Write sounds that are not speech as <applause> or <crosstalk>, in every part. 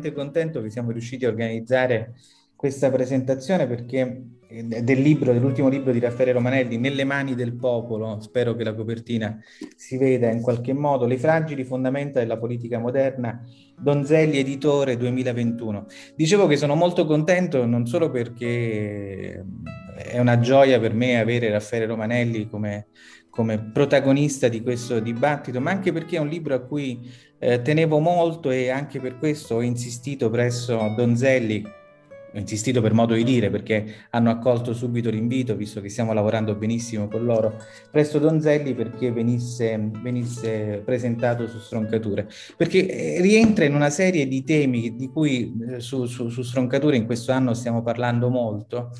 veramente contento che siamo riusciti a organizzare questa presentazione perché del libro, dell'ultimo libro di Raffaele Romanelli, Nelle mani del popolo, spero che la copertina si veda in qualche modo, Le fragili fondamenta della politica moderna, Donzelli Editore 2021. Dicevo che sono molto contento non solo perché è una gioia per me avere Raffaele Romanelli come, come protagonista di questo dibattito, ma anche perché è un libro a cui eh, tenevo molto e anche per questo ho insistito presso Donzelli ho insistito per modo di dire perché hanno accolto subito l'invito, visto che stiamo lavorando benissimo con loro, presso Donzelli perché venisse, venisse presentato su Stroncature, perché eh, rientra in una serie di temi di cui eh, su, su, su Stroncature in questo anno stiamo parlando molto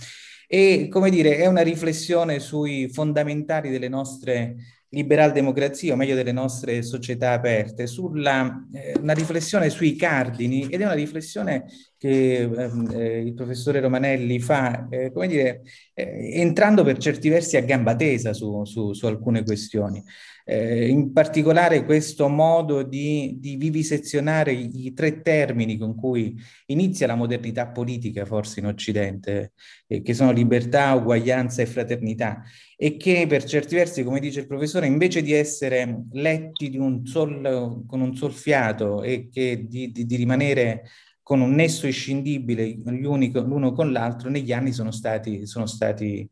e come dire è una riflessione sui fondamentali delle nostre liberal democrazia, o meglio delle nostre società aperte, sulla eh, una riflessione sui cardini ed è una riflessione che ehm, eh, il professore Romanelli fa, eh, come dire, eh, entrando per certi versi a gamba tesa su, su, su alcune questioni. Eh, in particolare questo modo di, di vivisezionare i, tre termini con cui inizia la modernità politica, forse in Occidente, eh, che sono libertà, uguaglianza e fraternità, e che per certi versi, come dice il professore, invece di essere letti un sol, con un sol fiato e che di, di, di rimanere con un nesso inscindibile l'uno con l'altro, negli anni sono stati, sono stati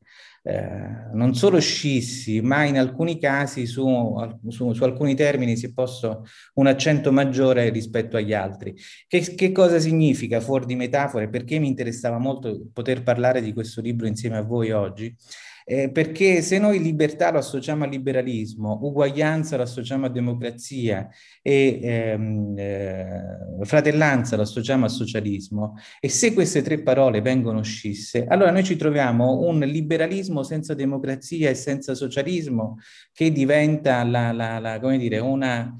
eh, non solo scissi, ma in alcuni casi su, su, su, alcuni termini si è posto un accento maggiore rispetto agli altri. Che, che cosa significa fuori di metafore? Perché mi interessava molto poter parlare di questo libro insieme a voi oggi? Eh, perché se noi libertà lo associamo al liberalismo, uguaglianza lo associamo a democrazia e ehm, eh, fratellanza lo associamo al socialismo, e se queste tre parole vengono scisse, allora noi ci troviamo un liberalismo senza democrazia e senza socialismo che diventa la, la, la, come dire, una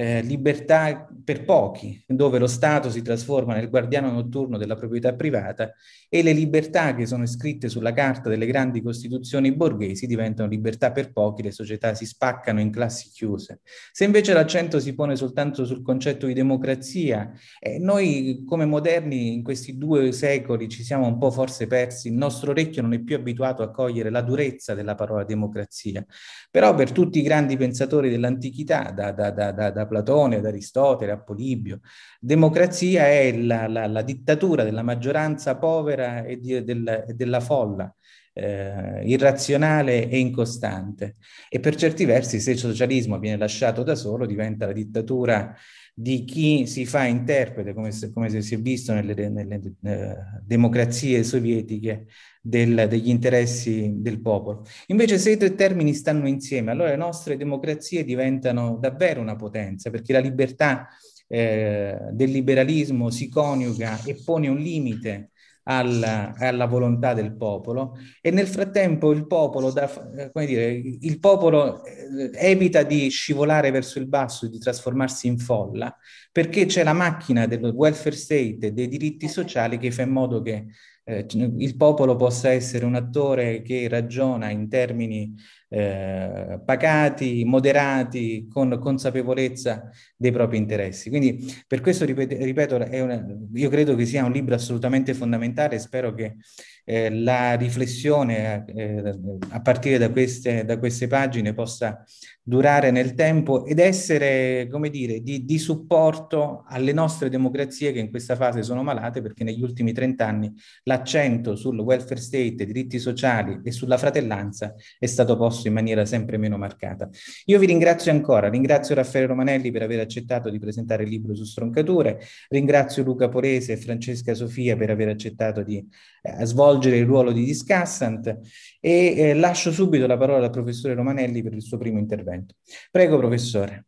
eh, libertà per pochi, dove lo Stato si trasforma nel guardiano notturno della proprietà privata e le libertà che sono scritte sulla carta delle grandi costituzioni borghesi diventano libertà per pochi, le società si spaccano in classi chiuse. Se invece l'accento si pone soltanto sul concetto di democrazia, eh, noi come moderni in questi due secoli ci siamo un po' forse persi, il nostro orecchio non è più abituato a cogliere la durezza della parola democrazia, però per tutti i grandi pensatori dell'antichità, da, da, da, da da Platone ad Aristotele a Polibio. Democrazia è la, la, la dittatura della maggioranza povera e, di, del, e della folla. Eh, irrazionale e incostante e per certi versi se il socialismo viene lasciato da solo diventa la dittatura di chi si fa interprete, come se, come se si è visto nelle, nelle eh, democrazie sovietiche, del, degli interessi del popolo. Invece se i tre termini stanno insieme, allora le nostre democrazie diventano davvero una potenza, perché la libertà eh, del liberalismo si coniuga e pone un limite alla, alla, volontà del popolo e nel frattempo il popolo, da, come dire, il popolo eh, evita di scivolare verso il basso di trasformarsi in folla perché c'è la macchina del welfare state dei diritti sociali che fa in modo che eh, il popolo possa essere un attore che ragiona in termini eh, pacati, moderati, con consapevolezza dei propri interessi. Quindi per questo, ripeto, ripeto una, io credo che sia un libro assolutamente fondamentale e spero che eh, la riflessione eh, a partire da queste, da queste pagine possa durare nel tempo ed essere, come dire, di, di, supporto alle nostre democrazie che in questa fase sono malate perché negli ultimi trent'anni l'accento sul welfare state, diritti sociali e sulla fratellanza è stato posto in maniera sempre meno marcata. Io vi ringrazio ancora, ringrazio Raffaele Romanelli per aver accettato di presentare il libro su stroncature, ringrazio Luca Porese e Francesca Sofia per aver accettato di eh, svolgere il ruolo di discussant e eh, lascio subito la parola al professore Romanelli per il suo primo intervento. Prego, professore.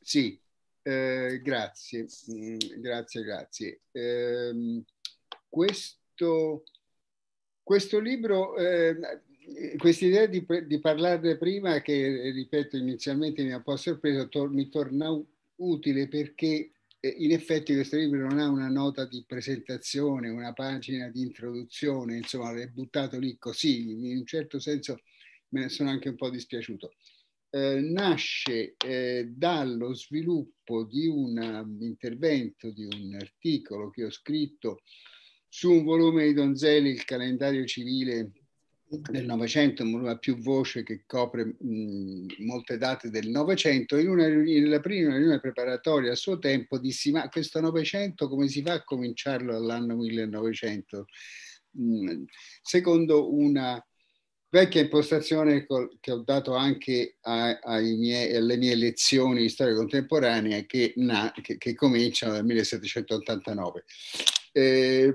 Sì, eh, grazie, mm, grazie, grazie. Eh, questo, questo libro, eh, questa idea di, di, parlarne prima, che ripeto inizialmente mi ha un po' sorpreso, tor- mi torna utile perché in effetti questo libro non ha una nota di presentazione, una pagina di introduzione, insomma l'è buttato lì così, in un certo senso me ne sono anche un po' dispiaciuto. Eh, nasce eh, dallo sviluppo di un intervento, di un articolo che ho scritto su un volume di Donzelli, il calendario civile del Novecento, a più voce che copre mh, molte date del Novecento, in una nella prima riunione preparatoria a suo tempo dissi ma questo Novecento come si fa a cominciarlo dall'anno 1900? Mh, secondo una vecchia impostazione che ho dato anche a, miei, alle mie lezioni di storia contemporanea che, na, che, che cominciano dal 1789. Eh,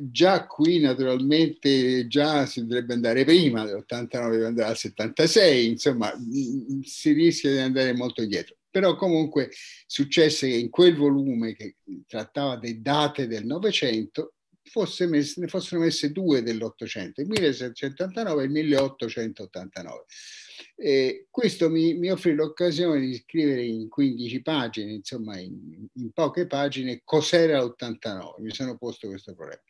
già qui naturalmente già si dovrebbe andare prima dell'89, deve andare al 76, insomma si rischia di andare molto indietro. Però comunque successe che in quel volume che trattava delle date del Novecento fosse messe, ne fossero messe due dell'Ottocento, il 1789 e il 1889. E questo mi, mi, offrì l'occasione di scrivere in 15 pagine, insomma in, in poche pagine, cos'era l'89. Mi sono posto questo problema.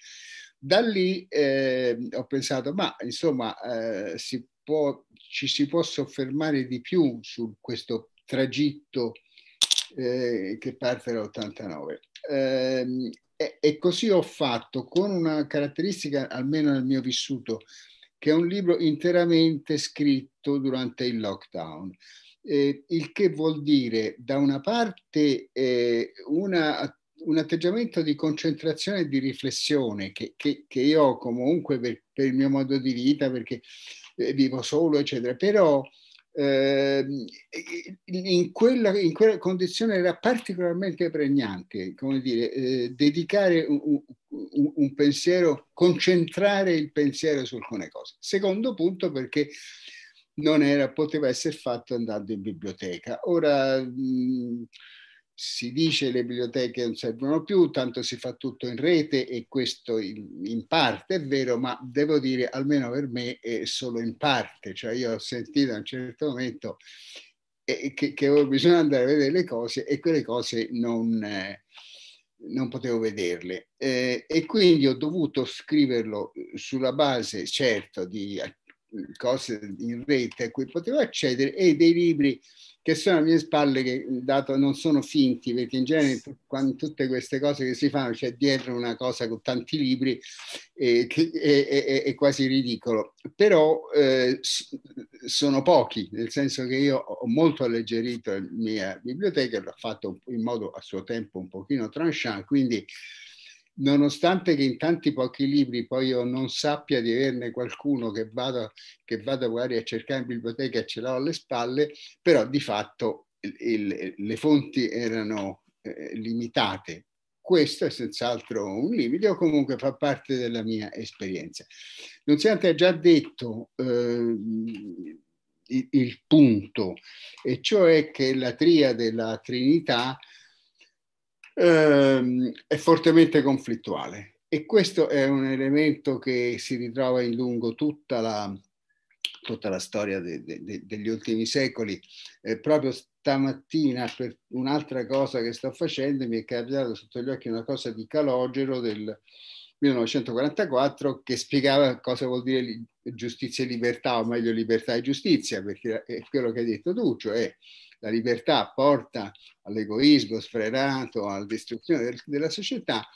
Da lì eh, ho pensato, ma insomma eh, si può, ci si può soffermare di più su questo tragitto eh, che parte dall'89. Eh, e, e così ho fatto con una caratteristica, almeno nel mio vissuto, che è un libro interamente scritto durante il lockdown. Eh, il che vuol dire da una parte eh, una, un atteggiamento di concentrazione e di riflessione che, che, che io ho comunque per, per, il mio modo di vita, perché eh, vivo solo, eccetera, però eh, in, quella, in, quella, condizione era particolarmente pregnante, come dire, eh, dedicare un, un, un, pensiero, concentrare il pensiero su alcune cose. Secondo punto perché non era, poteva essere fatto andando in biblioteca. Ora mh, si dice che le biblioteche non servono più, tanto si fa tutto in rete e questo in, in, parte è vero, ma devo dire almeno per me è solo in parte, cioè io ho sentito a un certo momento eh, che, che di andare a vedere le cose e quelle cose non, eh, non potevo vederle. Eh, e quindi ho dovuto scriverlo sulla base certo di cose in rete a cui potevo accedere e dei libri che sono alle mie spalle che dato non sono finti perché in genere quando tutte queste cose che si fanno c'è dietro una cosa con tanti libri eh, che è, è, è, quasi ridicolo. Però eh, sono pochi nel senso che io ho molto alleggerito la mia biblioteca l'ho fatto in modo a suo tempo un pochino tranchant quindi nonostante che in tanti pochi libri poi io non sappia di averne qualcuno che vado, che vado magari a cercare in biblioteca e ce l'ho alle spalle, però di fatto il, il, le fonti erano eh, limitate. Questo è senz'altro un limite o comunque fa parte della mia esperienza. Nunziante ha già detto eh, il, il punto, e cioè che la tria della Trinità ehm, è fortemente conflittuale e questo è un elemento che si ritrova in lungo tutta la, tutta la storia de, de, de, degli ultimi secoli. Eh, proprio stamattina, per un'altra cosa che sto facendo, mi è capitato sotto gli occhi una cosa di Calogero del 1944 che spiegava cosa vuol dire giustizia e libertà, o meglio libertà e giustizia, perché è quello che hai detto tu, cioè la libertà porta all'egoismo sfrenato, alla distruzione del, della società,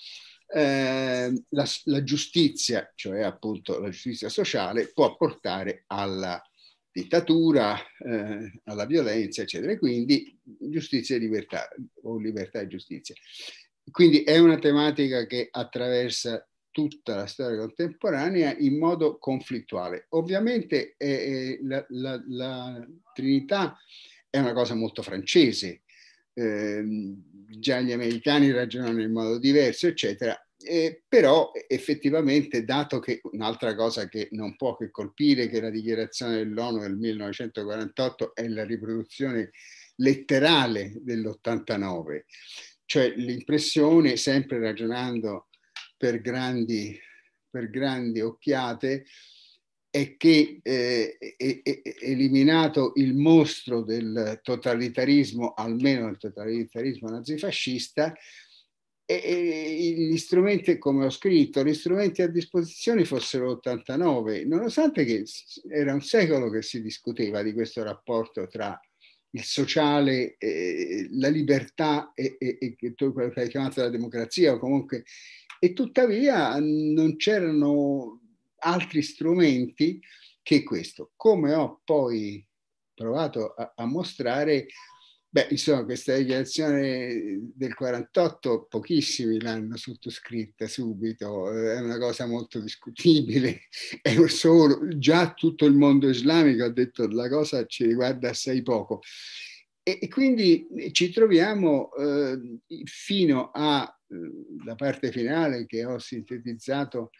eh, la, la, giustizia, cioè appunto la giustizia sociale, può portare alla dittatura, eh, alla violenza, eccetera. Quindi giustizia e libertà, o libertà e giustizia. Quindi è una tematica che attraversa tutta la storia contemporanea in modo conflittuale. Ovviamente eh, la, la, la, Trinità è una cosa molto francese, eh, già gli americani ragionano in modo diverso, eccetera. Eh, però effettivamente, dato che un'altra cosa che non può che colpire, che la dichiarazione dell'ONU del 1948 è la riproduzione letterale dell'89, cioè l'impressione, sempre ragionando per grandi, per grandi occhiate, è che eh, è, è eliminato il mostro del totalitarismo, almeno il totalitarismo nazifascista, e, e gli strumenti, come ho scritto, gli strumenti a disposizione fossero 89, nonostante che era un secolo che si discuteva di questo rapporto tra il sociale, eh, la libertà e, e, e quello che hai chiamato la democrazia, o comunque, e tuttavia non c'erano altri strumenti che questo. Come ho poi provato a, a mostrare, Beh, insomma, questa dichiarazione del 48 pochissimi l'hanno sottoscritta subito, è una cosa molto discutibile, <laughs> è solo, già tutto il mondo islamico ha detto la cosa ci riguarda assai poco. E, quindi ci troviamo eh, fino alla eh, parte finale che ho sintetizzato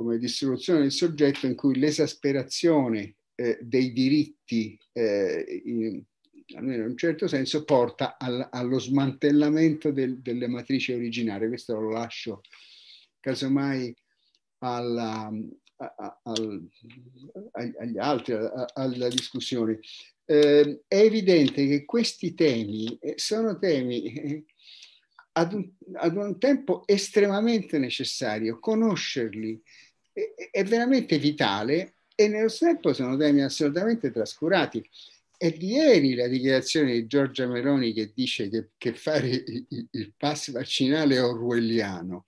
come distribuzione del soggetto in cui l'esasperazione eh, dei diritti eh, in, un certo senso, porta al, allo smantellamento del, delle matrici originarie. Questo lo lascio casomai alla, a, a, al, agli altri, a, alla discussione. Eh, è evidente che questi temi eh, sono temi eh, ad, un, ad un, tempo estremamente necessario. Conoscerli è, veramente vitale e nello tempo sono temi assolutamente trascurati. È di ieri la dichiarazione di Giorgia Meloni che dice che, che fare il, il pass vaccinale è orwelliano.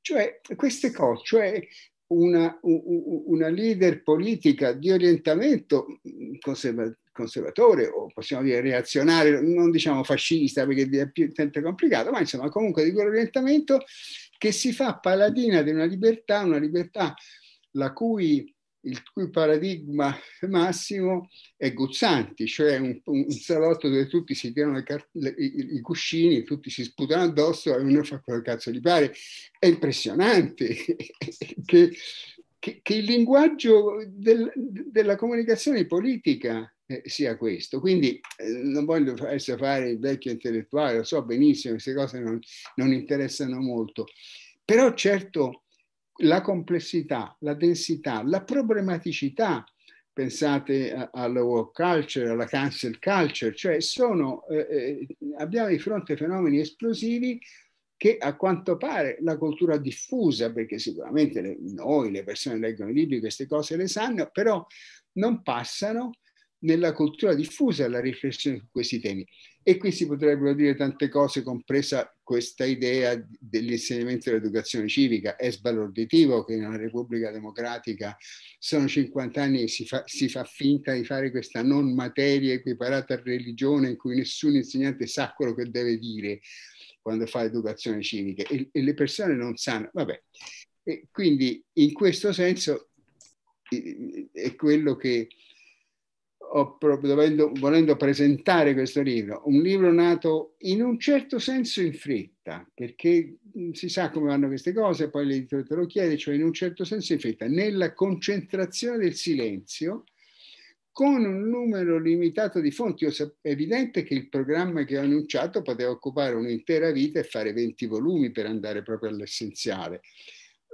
Cioè, queste cose, cioè una, una leader politica di orientamento conservatore o possiamo dire reazionario, non diciamo fascista perché è più complicato, ma insomma comunque di quell'orientamento che si fa paladina di una libertà, una libertà la cui il cui paradigma massimo è Guzzanti, cioè un, un salotto dove tutti si tirano le, le, i, i, cuscini, tutti si sputano addosso e uno fa quello che cazzo gli pare. È impressionante <laughs> che, che, che il linguaggio del, della comunicazione politica eh, sia questo. Quindi eh, non voglio essere fare il vecchio intellettuale, lo so benissimo, queste cose non, non interessano molto, però certo la complessità, la densità, la problematicità, pensate alla work culture, alla cancel culture, cioè sono, eh, eh, abbiamo di fronte fenomeni esplosivi che a quanto pare la cultura diffusa, perché sicuramente le, noi, le persone leggono i libri, queste cose le sanno, però non passano nella cultura diffusa la riflessione su questi temi. E qui si potrebbero dire tante cose, compresa questa idea dell'insegnamento dell'educazione civica. È sbalorditivo che in una Repubblica Democratica sono 50 anni e si fa, si fa finta di fare questa non materia equiparata a religione in cui nessun insegnante sa quello che deve dire quando fa educazione civica e, e le persone non sanno. Vabbè. E quindi in questo senso è quello che dovendo, volendo presentare questo libro, un libro nato in un certo senso in fretta, perché si sa come vanno queste cose, poi l'editore te lo chiede, cioè in un certo senso in fretta, nella concentrazione del silenzio, con un numero limitato di fonti. È evidente che il programma che ho annunciato poteva occupare un'intera vita e fare 20 volumi per andare proprio all'essenziale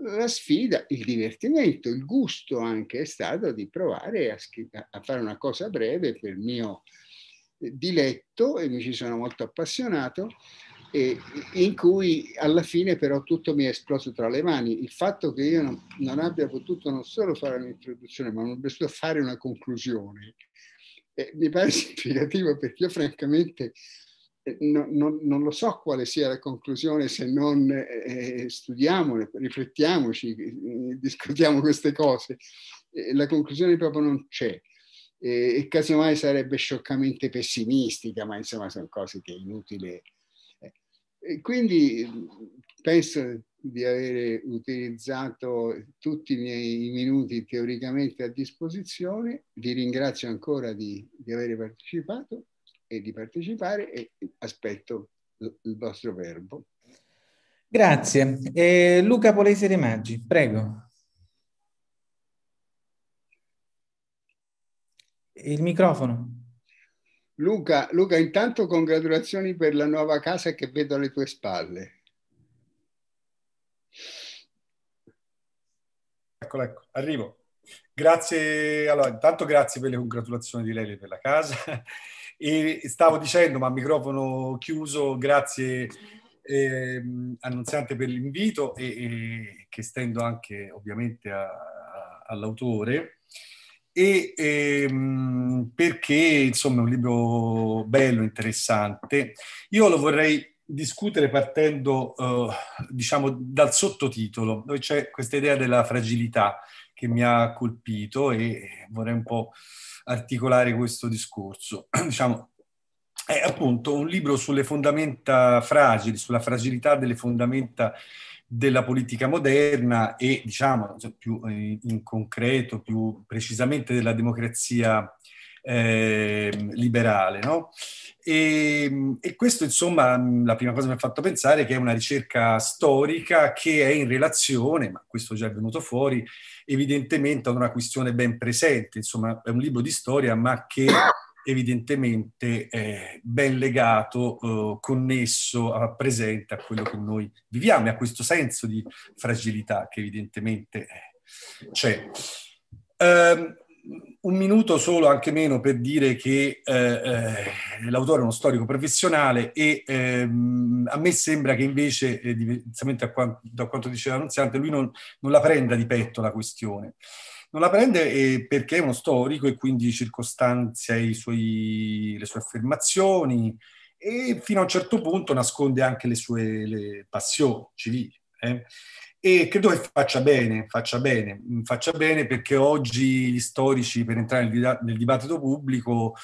la sfida, il divertimento, il gusto anche è stato di provare a, a fare una cosa breve per mio diletto e mi ci sono molto appassionato e in cui alla fine però tutto mi è esploso tra le mani. Il fatto che io non, non abbia potuto non solo fare un'introduzione, ma non abbia potuto fare una conclusione, eh, mi pare <laughs> significativo perché io francamente eh, no, no, non lo so quale sia la conclusione se non eh, studiamo, riflettiamoci, eh, discutiamo queste cose. Eh, la conclusione proprio non c'è. Eh, e casomai sarebbe scioccamente pessimistica, ma insomma sono cose che è inutile. E quindi penso di aver utilizzato tutti i miei minuti teoricamente a disposizione. Vi ringrazio ancora di, di aver partecipato e di partecipare e aspetto il vostro verbo. Grazie. Eh, Luca Polese De Maggi, prego. Il microfono. Luca, Luca, intanto congratulazioni per la nuova casa che vedo alle tue spalle. Eccolo, ecco, arrivo. Grazie, allora, intanto grazie per le congratulazioni di Lele per la casa e stavo dicendo, ma microfono chiuso, grazie eh, Annunziante per l'invito e, e, che stendo anche ovviamente a, a, all'autore e ehm, perché insomma è un libro bello, interessante. Io lo vorrei discutere partendo uh, diciamo dal sottotitolo dove c'è questa idea della fragilità che mi ha colpito e vorrei un po' articolare questo discorso. <clears throat> diciamo, è appunto un libro sulle fondamenta fragili, sulla fragilità delle fondamenta della politica moderna e, diciamo, più in concreto, più precisamente della democrazia eh, liberale. No? E, e, questo, insomma, la prima cosa mi ha fatto pensare che è una ricerca storica che è in relazione, ma questo già è venuto fuori, evidentemente ad una questione ben presente. Insomma, è un libro di storia, ma che evidentemente è ben legato, eh, connesso, presente a quello che noi viviamo e a questo senso di fragilità che evidentemente c'è. Um, un minuto solo, anche meno, per dire che eh, eh, l'autore è uno storico professionale e ehm, a me sembra che invece, eh, diversamente quanto, da quanto diceva Annunziante, lui non, non, la prenda di petto la questione. Non la prende eh, perché è uno storico e quindi circostanzia suoi, le sue affermazioni e fino a un certo punto nasconde anche le sue le passioni civili. Eh e credo che faccia bene, faccia bene, mm, faccia bene perché oggi gli storici per entrare nel, dibattito pubblico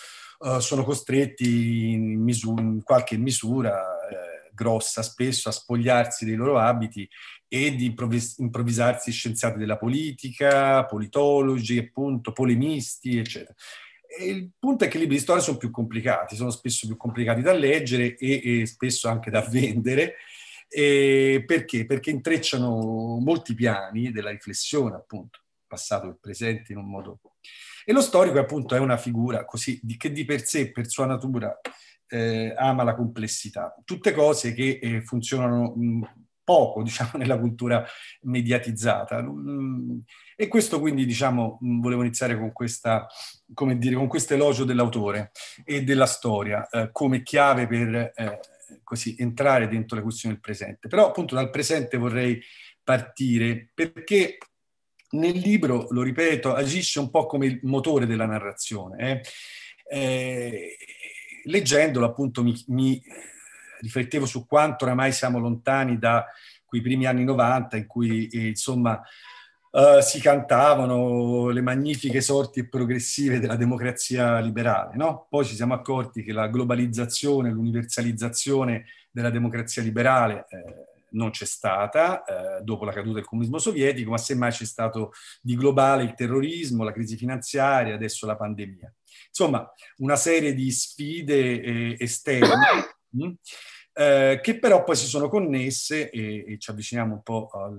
uh, sono costretti in, misura, in qualche misura eh, grossa spesso a spogliarsi dei loro abiti e di improvvis- improvvisarsi scienziati della politica, politologi, appunto, polemisti, eccetera. E il punto è che i libri di storia sono più complicati, sono spesso più complicati da leggere e, e spesso anche da <laughs> vendere e perché? Perché intrecciano molti piani della riflessione, appunto, passato e presente in un modo. E lo storico, appunto, è una figura così che di per sé, per sua natura, eh, ama la complessità. Tutte cose che eh, funzionano mh, poco, <laughs> diciamo, nella cultura mediatizzata. E questo quindi, diciamo, volevo iniziare con questa, come dire, con questo elogio dell'autore e della storia eh, come chiave per eh, così entrare dentro le questioni del presente. Però appunto dal presente vorrei partire perché nel libro, lo ripeto, agisce un po' come il motore della narrazione. Eh? Eh, leggendolo appunto mi, mi, riflettevo su quanto oramai siamo lontani da quei primi anni 90 in cui eh, insomma uh, si cantavano le magnifiche sorti progressive della democrazia liberale. No? Poi ci siamo accorti che la globalizzazione, l'universalizzazione della democrazia liberale eh, non c'è stata eh, dopo la caduta del comunismo sovietico, ma semmai c'è stato di globale il terrorismo, la crisi finanziaria, adesso la pandemia. Insomma, una serie di sfide eh, esterne mh, <coughs> mm, eh, che però poi si sono connesse e, e ci avviciniamo un po' al,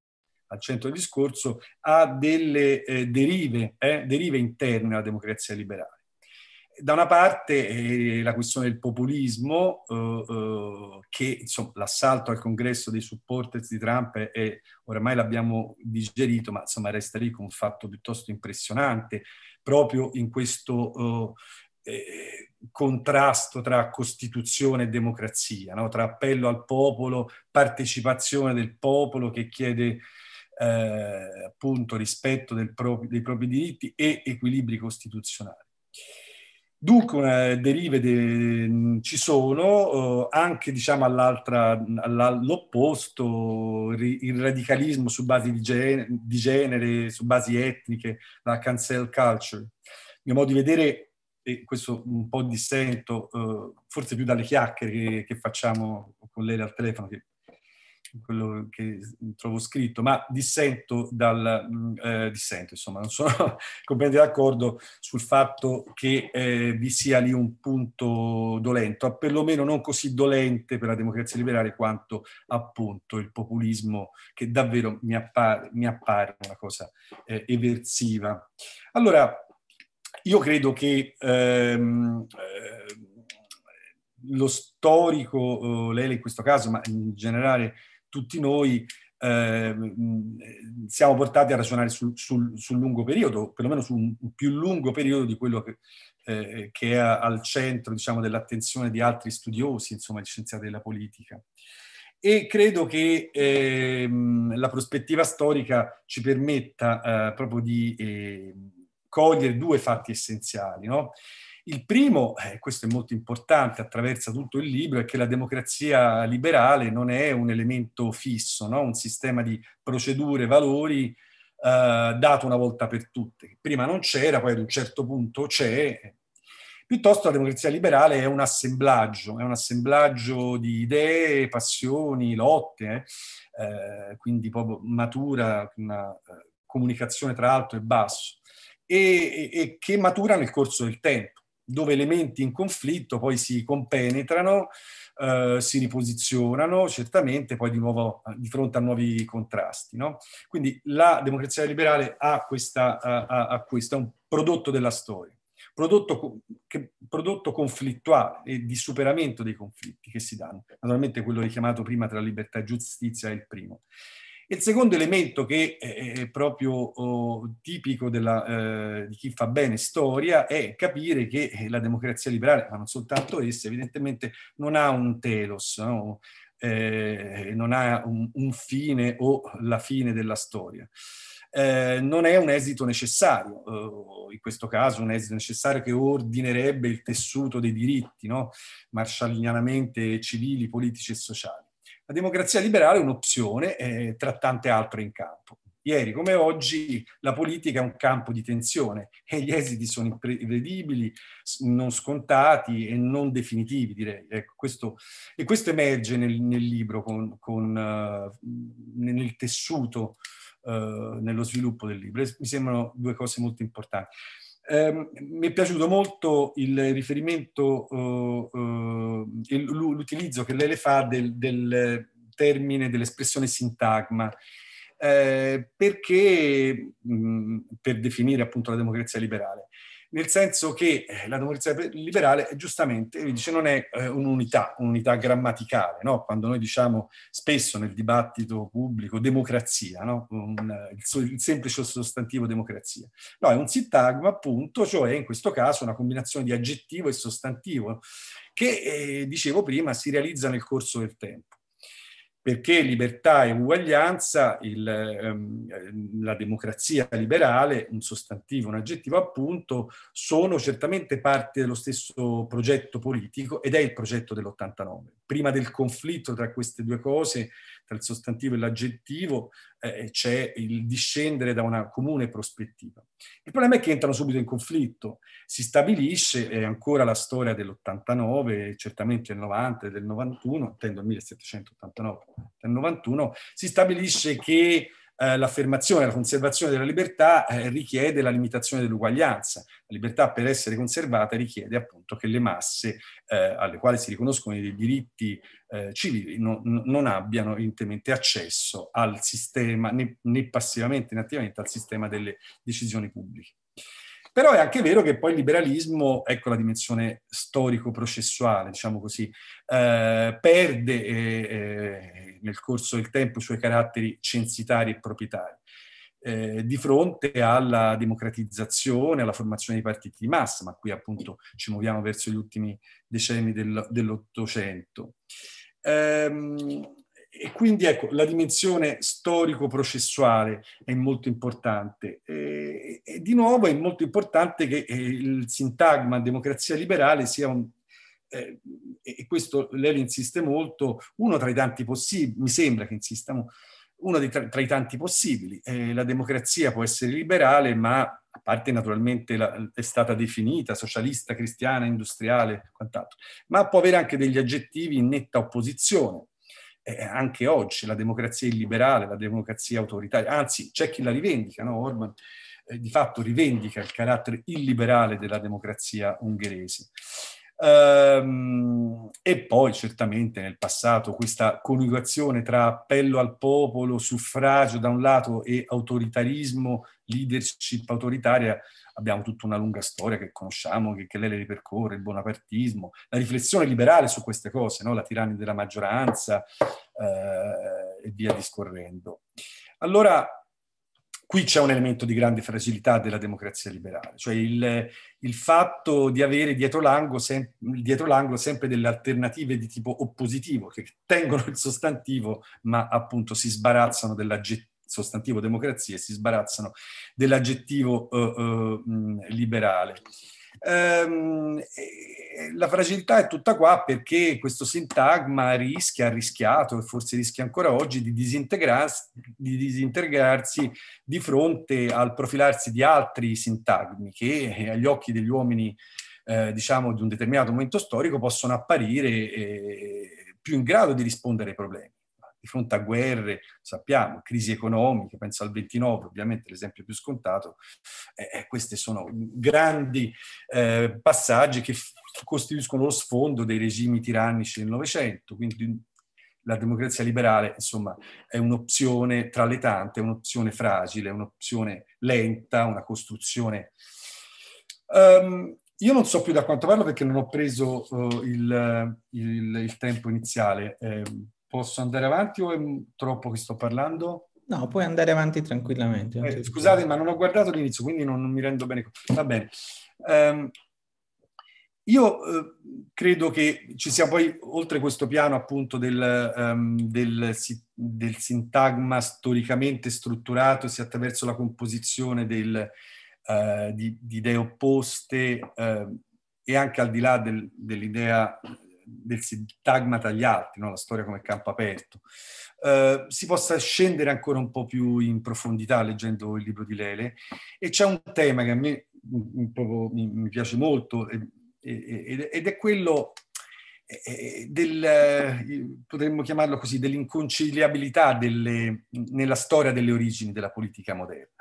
Al centro del discorso, ha delle eh, derive, eh, derive interne alla democrazia liberale. Da una parte eh, la questione del populismo, eh, eh, che l'assalto al congresso dei supporters di Trump è, oramai l'abbiamo digerito, ma insomma resta lì come un fatto piuttosto impressionante, proprio in questo eh, contrasto tra Costituzione e democrazia, no? tra appello al popolo, partecipazione del popolo che chiede eh, appunto rispetto proprio, dei propri diritti e equilibri costituzionali. Dunque, derive de, ci sono, eh, anche diciamo all'opposto, il radicalismo su basi di genere, di genere, su basi etniche, la cancel culture. Il mio modo di vedere, e questo un po' dissento, eh, forse più dalle chiacchiere che, che facciamo con lei al telefono, che quello che trovo scritto, ma dissento dal mm, eh, dissento, insomma, non sono <laughs> completamente d'accordo sul fatto che eh, vi sia lì un punto dolente, perlomeno non così dolente per la democrazia liberale quanto appunto il populismo che davvero mi appare, mi appare una cosa eh, eversiva. Allora, io credo che ehm, eh, lo storico, eh, lei in questo caso, ma in generale tutti noi eh, siamo portati a ragionare sul, sul, sul, lungo periodo, perlomeno su un più lungo periodo di quello che, eh, che è al centro diciamo, dell'attenzione di altri studiosi, insomma, di scienziati della politica. E credo che eh, la prospettiva storica ci permetta eh, proprio di eh, cogliere due fatti essenziali. No? Il primo, eh, questo è molto importante, attraversa tutto il libro, è che la democrazia liberale non è un elemento fisso, no? un sistema di procedure, valori eh, dato una volta per tutte. Prima non c'era, poi ad un certo punto c'è. Piuttosto la democrazia liberale è un assemblaggio, è un assemblaggio di idee, passioni, lotte, eh? eh quindi proprio matura, una eh, comunicazione tra alto e basso, e, e che matura nel corso del tempo dove elementi in conflitto poi si compenetrano, eh, si riposizionano certamente poi di nuovo eh, di fronte a nuovi contrasti. No? Quindi la democrazia liberale ha, questa, ha, ha questo, è un prodotto della storia, prodotto, che, prodotto conflittuale e di superamento dei conflitti che si danno. Naturalmente quello richiamato prima tra libertà e giustizia è il primo. Il secondo elemento che è proprio oh, tipico della, eh, di chi fa bene storia è capire che eh, la democrazia liberale, ma non soltanto essa, evidentemente non ha un telos, no? eh, non ha un, un, fine o la fine della storia. Eh, non è un esito necessario, eh, in questo caso un esito necessario che ordinerebbe il tessuto dei diritti, no? marshallianamente civili, politici e sociali. La democrazia liberale è un'opzione eh, tra tante altre in campo. Ieri come oggi la politica è un campo di tensione e gli esiti sono imprevedibili, non scontati e non definitivi, direi. Ecco, questo, e questo emerge nel, nel libro, con, con, uh, nel tessuto, uh, nello sviluppo del libro. Mi sembrano due cose molto importanti. Eh, mi è piaciuto molto il riferimento, uh, uh, l'utilizzo che lei le fa del, del termine, dell'espressione sintagma, eh, perché, mh, per definire appunto la democrazia liberale, nel senso che eh, la democrazia liberale giustamente dice non è eh, un'unità, un'unità grammaticale, no? quando noi diciamo spesso nel dibattito pubblico democrazia, no? un, il, il, semplice sostantivo democrazia. No, è un sintagma appunto, cioè in questo caso una combinazione di aggettivo e sostantivo che, eh, dicevo prima, si realizza nel corso del tempo perché libertà e uguaglianza, il, ehm, la democrazia liberale, un sostantivo, un aggettivo appunto, sono certamente parte dello stesso progetto politico ed è il progetto dell'89. Prima del conflitto tra queste due cose, tra il sostantivo e l'aggettivo, eh, c'è il discendere da una comune prospettiva. Il problema è che entrano subito in conflitto. Si stabilisce, è ancora la storia dell'89, certamente del 90 e del 91, intendo il 1789, del 91, si stabilisce che eh, l'affermazione, la conservazione della libertà eh, richiede la limitazione dell'uguaglianza. La libertà per essere conservata richiede appunto che le masse eh, alle quali si riconoscono i diritti eh, civili no, non abbiano evidentemente accesso al sistema, né, né passivamente né attivamente al sistema delle decisioni pubbliche. Però è anche vero che poi il liberalismo, ecco la dimensione storico-processuale, diciamo così, eh, perde eh, eh, nel corso del tempo i suoi caratteri censitari e proprietari. Eh, di fronte alla democratizzazione, alla formazione di partiti di massa, ma qui appunto ci muoviamo verso gli ultimi decenni del, dell'Ottocento. Ehm, e quindi ecco, la dimensione storico-processuale è molto importante. E, e, di nuovo è molto importante che eh, il sintagma democrazia liberale sia un, eh, e questo lei insiste molto, uno tra i tanti possibili, mi sembra che insistano, uno tra, tra, i tanti possibili. Eh, la democrazia può essere liberale, ma a parte naturalmente la, è stata definita socialista, cristiana, industriale, quant'altro, ma può avere anche degli aggettivi in netta opposizione eh, anche oggi la democrazia illiberale, la democrazia autoritaria, anzi c'è chi la rivendica, no? Orban eh, di fatto rivendica il carattere illiberale della democrazia ungherese. Um, e poi certamente nel passato questa coniugazione tra appello al popolo, suffragio da un lato e autoritarismo, leadership autoritaria abbiamo tutta una lunga storia che conosciamo, che, che lei le ripercorre, il bonapartismo, la riflessione liberale su queste cose, no? la tirannia della maggioranza eh, e via discorrendo. Allora, qui c'è un elemento di grande fragilità della democrazia liberale, cioè il, il fatto di avere dietro l'angolo, sem- dietro l'angolo, sempre delle alternative di tipo oppositivo, che tengono il sostantivo, ma appunto si sbarazzano dell'aggettivo sostantivo democrazia e si sbarazzano dell'aggettivo uh, uh, liberale. Um, la fragilità è tutta qua perché questo sintagma rischia, ha rischiato e forse rischia ancora oggi di disintegrarsi, di disintegrarsi di fronte al profilarsi di altri sintagmi che eh, agli occhi degli uomini eh, diciamo di un determinato momento storico possono apparire eh, più in grado di rispondere ai problemi di fronte a guerre, sappiamo, crisi economiche, penso al 29, ovviamente l'esempio più scontato, eh, eh questi sono grandi eh, passaggi che costituiscono lo sfondo dei regimi tirannici del Novecento, quindi la democrazia liberale, insomma, è un'opzione tra le tante, è un'opzione fragile, un'opzione lenta, una costruzione... Um, io non so più da quanto parlo perché non ho preso uh, il, il, il, tempo iniziale. Eh, Posso andare avanti o è troppo che sto parlando? No, puoi andare avanti tranquillamente. Eh, scusate, ma non ho guardato l'inizio, quindi non, non mi rendo bene. Va bene. Um, io eh, credo che ci sia poi, oltre questo piano appunto del, um, del, del sintagma storicamente strutturato, sia attraverso la composizione del, uh, di, di, idee opposte uh, e anche al di là del, dell'idea del sintagma tra gli altri, no? la storia come campo aperto. Uh, si possa scendere ancora un po' più in profondità leggendo il libro di Lele e c'è un tema che a me mi, mi piace molto ed è quello del, potremmo chiamarlo così, dell'inconciliabilità delle, nella storia delle origini della politica moderna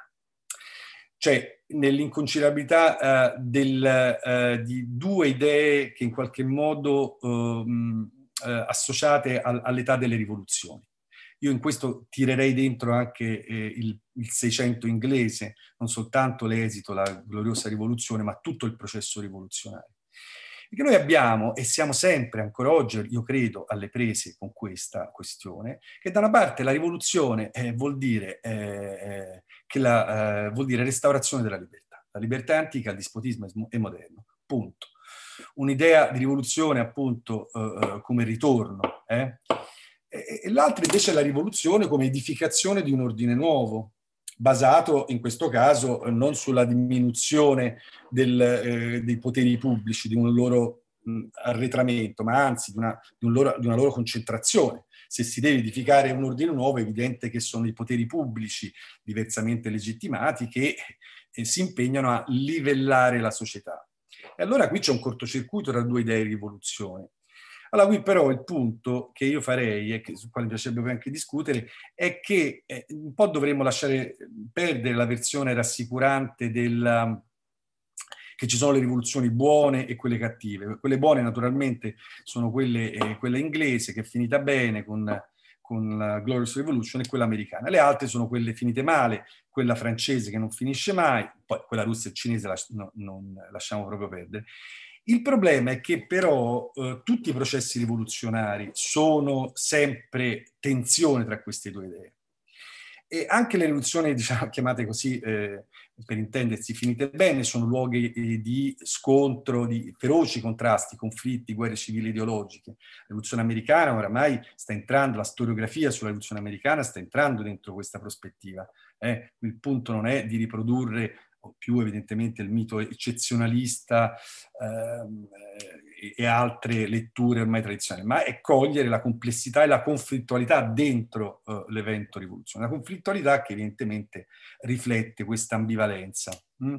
cioè nell'inconciliabilità uh, del, uh, di due idee che in qualche modo um, uh, associate al, all'età delle rivoluzioni. Io in questo tirerei dentro anche eh, il, il 600 inglese, non soltanto l'esito, la gloriosa rivoluzione, ma tutto il processo rivoluzionario. Perché noi abbiamo, e siamo sempre, ancora oggi, io credo, alle prese con questa questione, che da una parte la rivoluzione eh, vuol, dire, eh che la, eh, vuol dire restaurazione della libertà. La libertà è antica, il dispotismo è moderno, punto. Un'idea di rivoluzione, appunto, eh, eh, come ritorno. E, e l'altra invece è la rivoluzione come edificazione di un ordine nuovo, basato in questo caso non sulla diminuzione del, eh, dei poteri pubblici, di un loro mh, arretramento, ma anzi di una, di, un loro, di una, loro, concentrazione. Se si deve edificare un ordine nuovo è evidente che sono i poteri pubblici diversamente legittimati che eh, si impegnano a livellare la società. E allora qui c'è un cortocircuito tra due idee di rivoluzione. Allora, qui però il punto che io farei e che, su quale mi piacerebbe anche discutere è che eh, un po' dovremmo lasciare perdere la versione rassicurante del che ci sono le rivoluzioni buone e quelle cattive. Quelle buone naturalmente sono quelle, eh, quella inglese che è finita bene con, con la Glorious Revolution e quella americana. Le altre sono quelle finite male, quella francese che non finisce mai, poi quella russa e cinese la, no, non lasciamo proprio perdere. Il problema è che però eh, tutti i processi rivoluzionari sono sempre tensione tra queste due idee. E anche le rivoluzioni, <laughs> diciamo, chiamate così, eh, per intendersi, finite bene, sono luoghi eh, di scontro, di feroci contrasti, conflitti, guerre civili ideologiche. La rivoluzione americana oramai sta entrando, la storiografia sulla rivoluzione americana sta entrando dentro questa prospettiva. Eh. Il punto non è di riprodurre più evidentemente il mito eccezionalista ehm, e altre letture ormai tradizionali, ma è cogliere la complessità e la conflittualità dentro eh, l'evento rivoluzionario, la conflittualità che evidentemente riflette questa ambivalenza. Mm?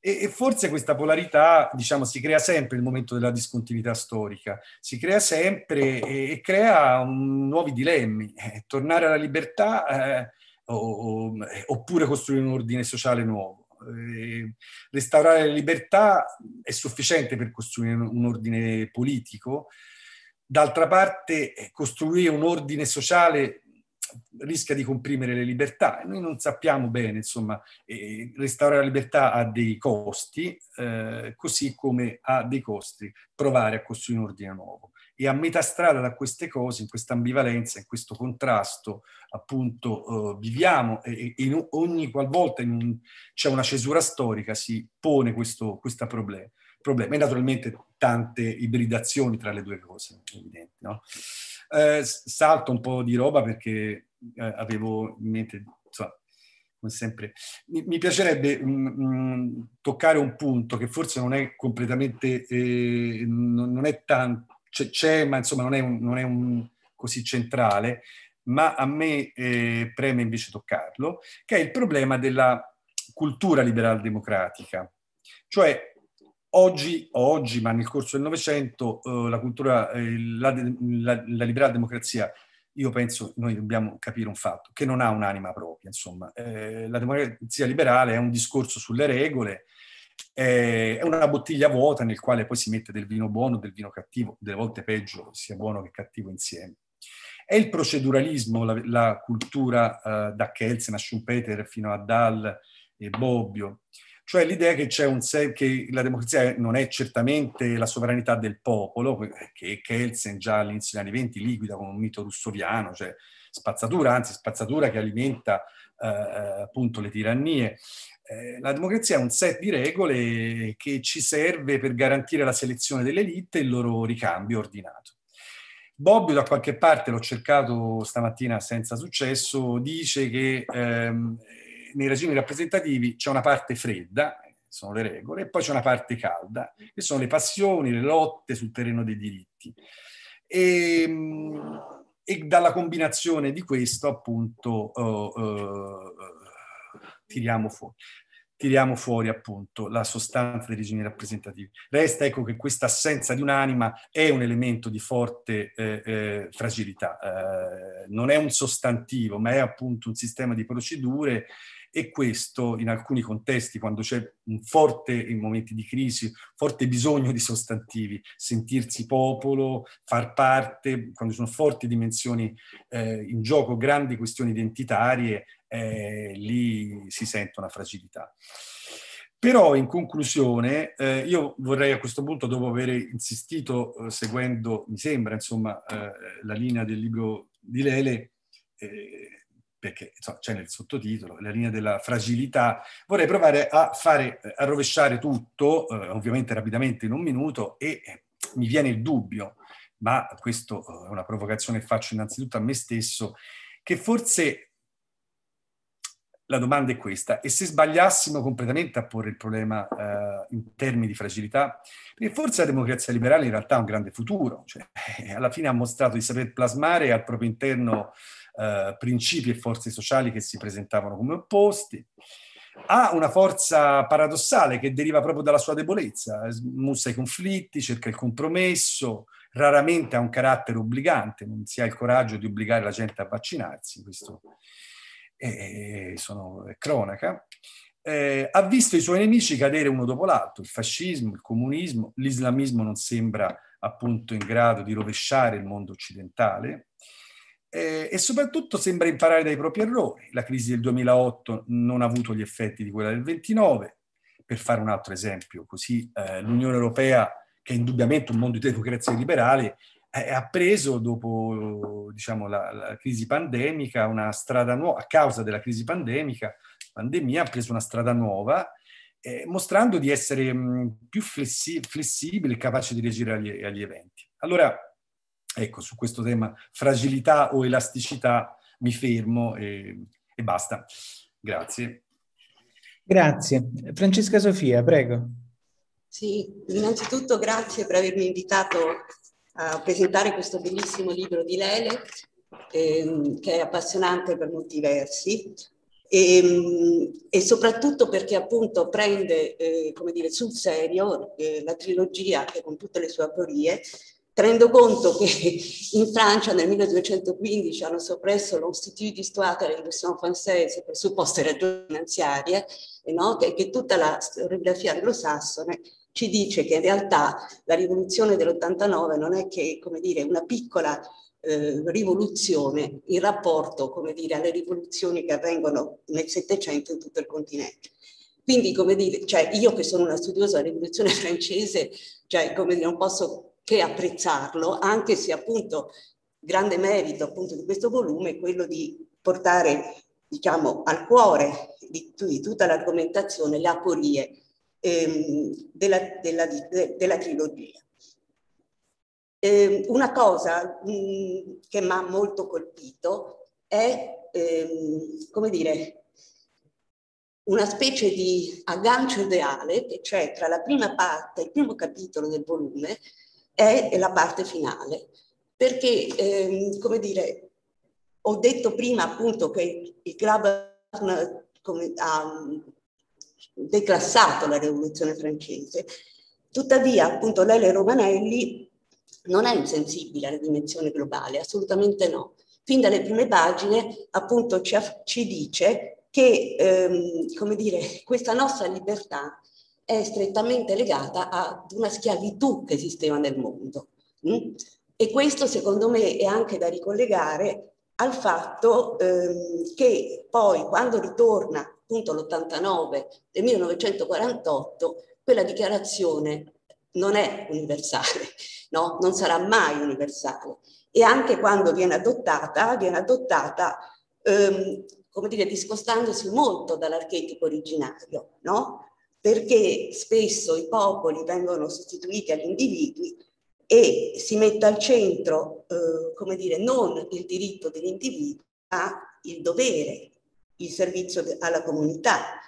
E, e, forse questa polarità, diciamo, si crea sempre nel momento della discontinuità storica, si crea sempre e, e crea un, nuovi dilemmi. Eh, tornare alla libertà eh, o, o, oppure costruire un ordine sociale nuovo eh, restaurare le libertà è sufficiente per costruire un ordine politico, d'altra parte eh, costruire un ordine sociale rischia di comprimere le libertà. Noi non sappiamo bene, insomma, eh, restaurare la libertà ha dei costi, eh, così come ha dei costi provare a costruire un ordine nuovo e a metà strada da queste cose, in questa ambivalenza, in questo contrasto, appunto, eh, viviamo e, e, in ogni qualvolta un, c'è una cesura storica si pone questo, questo problema. problema. E naturalmente tante ibridazioni tra le due cose, evidenti. No? Eh, salto un po' di roba perché eh, avevo in mente, insomma, come sempre. Mi, mi piacerebbe mh, mm, mh, mm, toccare un punto che forse non è completamente, eh, non, non, è tanto c'è, c'è, ma insomma non è, un, non è un così centrale, ma a me eh, preme invece toccarlo, che è il problema della cultura liberal democratica. Cioè, oggi, oggi ma nel corso del Novecento, eh, la cultura, eh, la, la, la liberal democrazia io penso noi dobbiamo capire un fatto, che non ha un'anima propria, insomma. Eh, la democrazia liberale è un discorso sulle regole, è una bottiglia vuota nel quale poi si mette del vino buono, del vino cattivo, delle volte peggio sia buono che cattivo insieme. È il proceduralismo, la, la cultura uh, da Kelsen a Schumpeter fino a Dahl e Bobbio, cioè l'idea che, un che la democrazia non è certamente la sovranità del popolo, che Kelsen già all'inizio degli anni venti liquida con un mito russoviano, cioè spazzatura, anzi spazzatura che alimenta uh, appunto le tirannie, eh, la democrazia è un set di regole che ci serve per garantire la selezione delle elite e il loro ricambio ordinato. Bobbio da qualche parte, l'ho cercato stamattina senza successo, dice che ehm, nei regimi rappresentativi c'è una parte fredda, sono le regole, e poi c'è una parte calda, che sono le passioni, le lotte sul terreno dei diritti. E, ehm, e dalla combinazione di questo, appunto, uh, uh, tiriamo fuori tiriamo fuori appunto la sostanza dei regimi rappresentativi. Resta ecco che questa assenza di un'anima è un elemento di forte eh, eh, fragilità, eh, non è un sostantivo, ma è appunto un sistema di procedure e questo in alcuni contesti, quando c'è un forte, in momenti di crisi, forte bisogno di sostantivi, sentirsi popolo, far parte, quando ci sono forti dimensioni eh, in gioco, grandi questioni identitarie, eh, lì si sente una fragilità. Però in conclusione, eh, io vorrei a questo punto, dopo aver insistito eh, seguendo, mi sembra, insomma, eh, la linea del libro di Lele, eh, perché insomma, c'è nel sottotitolo, la linea della fragilità, vorrei provare a fare, eh, a rovesciare tutto, eh, ovviamente rapidamente in un minuto, e mi viene il dubbio, ma questo è una provocazione che faccio innanzitutto a me stesso, che forse la domanda è questa, e se sbagliassimo completamente a porre il problema eh, in termini di fragilità, perché forse la democrazia liberale in realtà ha un grande futuro, cioè, alla fine ha mostrato di saper plasmare al proprio interno eh, principi e forze sociali che si presentavano come opposti. Ha una forza paradossale che deriva proprio dalla sua debolezza, smussa i conflitti, cerca il compromesso, raramente ha un carattere obbligante, non si ha il coraggio di obbligare la gente a vaccinarsi, questo è, sono, cronaca. Eh, ha visto i suoi nemici cadere uno dopo l'altro, il fascismo, il comunismo, l'islamismo non sembra appunto in grado di rovesciare il mondo occidentale, eh, e soprattutto sembra imparare dai propri errori. La crisi del 2008 non ha avuto gli effetti di quella del 29. Per fare un altro esempio, così eh, l'Unione Europea, che è indubbiamente un mondo di democrazia liberale, eh, ha preso dopo diciamo, la, la, crisi pandemica una strada nuova, a causa della crisi pandemica, pandemia, ha preso una strada nuova, eh, mostrando di essere mh, più flessi- flessibile e capace di reagire agli, agli eventi. Allora, Ecco, su questo tema fragilità o elasticità mi fermo e, e basta. Grazie. Grazie. Francesca Sofia, prego. Sì, innanzitutto grazie per avermi invitato a presentare questo bellissimo libro di Lele, ehm, che è appassionante per molti versi. E, ehm, e, soprattutto perché appunto prende eh, come dire, sul serio eh, la trilogia che con tutte le sue aporie tenendo conto che <laughs> in Francia nel 1215 hanno soppresso l'Institut d'Histoire de Révolution Française per supposte ragioni finanziarie, e no? che, che tutta la storiografia anglosassone ci dice che in realtà la rivoluzione dell'89 non è che, come dire, una piccola eh, rivoluzione in rapporto, come dire, alle rivoluzioni che avvengono nel Settecento in tutto il continente. Quindi, come dire, cioè io che sono una studiosa della rivoluzione <laughs> francese, cioè, come dire, non posso che apprezzarlo, anche se appunto grande merito appunto di questo volume è quello di portare diciamo al cuore di, di tutta l'argomentazione le aporie ehm, della, della, de, della, trilogia. Eh, una cosa mh, che mi ha molto colpito è, ehm, come dire, una specie di aggancio ideale che c'è tra la prima parte, il primo capitolo del volume, è la parte finale, perché, ehm, come dire, ho detto prima appunto che il club ha declassato la rivoluzione francese, tuttavia appunto Lele Romanelli non è insensibile alla dimensione globale, assolutamente no. Fin dalle prime pagine appunto ci, ci dice che, ehm, come dire, <laughs> questa nostra libertà è strettamente legata ad una schiavitù che esisteva nel mondo. Mm? E questo secondo me è anche da ricollegare al fatto ehm, che poi quando ritorna appunto l'89 del 1948, quella dichiarazione non è universale, no? non sarà mai universale. E anche quando viene adottata, viene adottata, ehm, come dire, discostandosi molto dall'archetipo originario, no? perché spesso i popoli vengono sostituiti agli individui e si mette al centro, eh, come dire, non il diritto dell'individuo, ma il dovere, il servizio alla comunità,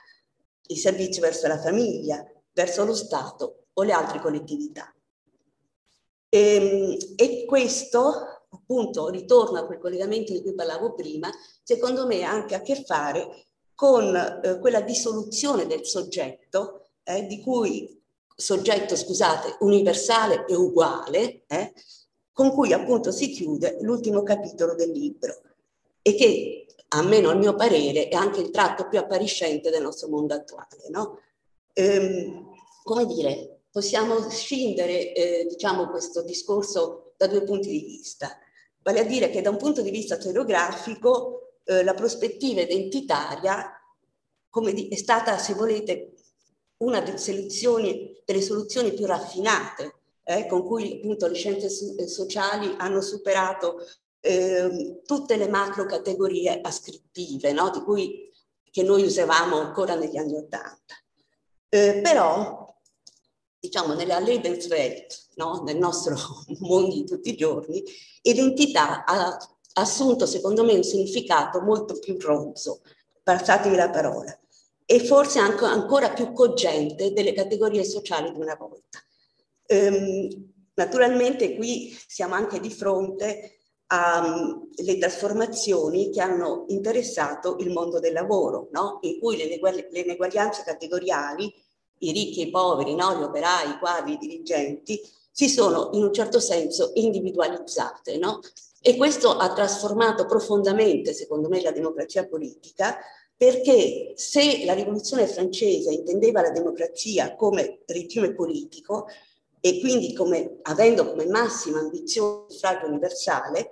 il servizio verso la famiglia, verso lo Stato o le altre collettività. E, ehm, e questo, appunto, ritorna a quel collegamento di cui parlavo prima, secondo me ha anche a che fare con eh, quella dissoluzione del soggetto, eh, di cui soggetto, scusate, universale e uguale, eh, con cui appunto si chiude l'ultimo capitolo del libro e che almeno a mio parere, è anche il tratto più appariscente del nostro mondo attuale. No? Ehm, come dire, possiamo scindere eh, diciamo, questo discorso da due punti di vista. Vale a dire che da un punto di vista storiografico eh, la prospettiva identitaria di, è stata, se volete, una delle soluzioni, delle soluzioni più raffinate eh, con cui appunto le scienze so- sociali hanno superato eh, tutte le macro categorie ascrittive, no? di cui che noi usavamo ancora negli anni Ottanta. Eh, però, diciamo, nella Lebenswelt, no? nel nostro <laughs> mondo di tutti i giorni, identità ha assunto, secondo me, un significato molto più rozzo, passatemi la parola, e forse anche ancora più cogente delle categorie sociali di una volta. Ehm, naturalmente qui siamo anche di fronte alle trasformazioni che hanno interessato il mondo del lavoro, no? in cui le, le ineguaglianze categoriali, i ricchi e i poveri, no? gli operai, i quadri, i dirigenti, si sono in un certo senso individualizzate. No? E questo ha trasformato profondamente, secondo me, la democrazia politica, perché se la rivoluzione francese intendeva la democrazia come regime politico, e quindi come, avendo come massima ambizione il suffragio universale,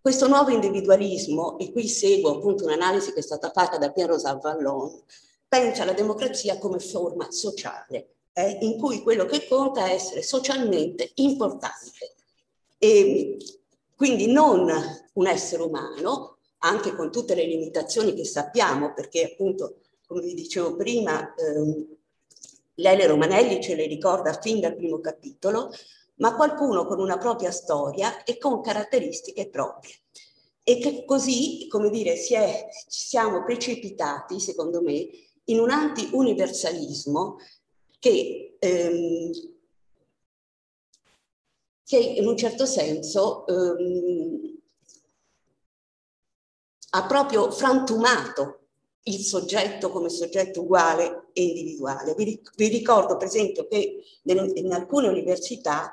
questo nuovo individualismo, e qui seguo appunto un'analisi che è stata fatta da Pierre Rosal Vallon, pensa alla democrazia come forma sociale, eh, in cui quello che conta è essere socialmente importante. E quindi non un essere umano, anche con tutte le limitazioni che sappiamo, perché appunto, come vi dicevo prima, ehm, Lele Romanelli ce le ricorda fin dal primo capitolo, ma qualcuno con una propria storia e con caratteristiche proprie. E che così, come dire, si siamo precipitati, secondo me, in un anti-universalismo che, ehm, che in un certo senso ehm, ha proprio frantumato il soggetto come soggetto uguale e individuale. Vi, vi ricordo per esempio che in, in alcune università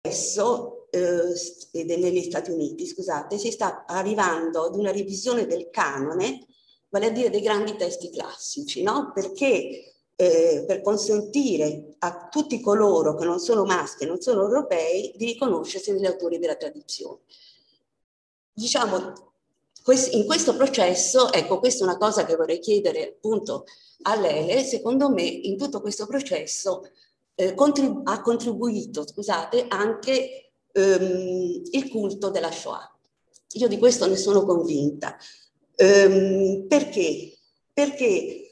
adesso eh, negli Stati Uniti, scusate, si sta arrivando ad una revisione del canone, vale a dire dei grandi testi classici, no? Perché eh, per consentire a tutti coloro che non sono maschi e non sono europei di riconoscersi negli autori della tradizione. Diciamo, in questo processo, ecco, questa è una cosa che vorrei chiedere appunto a Lele, secondo me in tutto questo processo eh, contrib- ha contribuito, scusate, anche ehm, il culto della Shoah. Io di questo ne sono convinta. Ehm, perché? Perché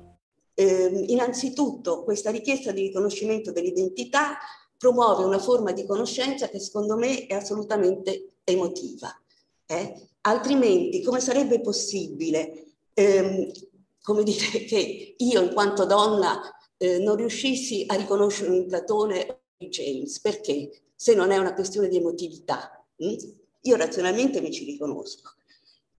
Eh, innanzitutto questa richiesta di riconoscimento dell'identità promuove una forma di conoscenza che secondo me è assolutamente emotiva. Eh? Altrimenti come sarebbe possibile ehm, come dire, <laughs> che io in quanto donna eh, non riuscissi a riconoscere un Platone o James? Perché? Se non è una questione di emotività. Hm? Io razionalmente mi ci riconosco.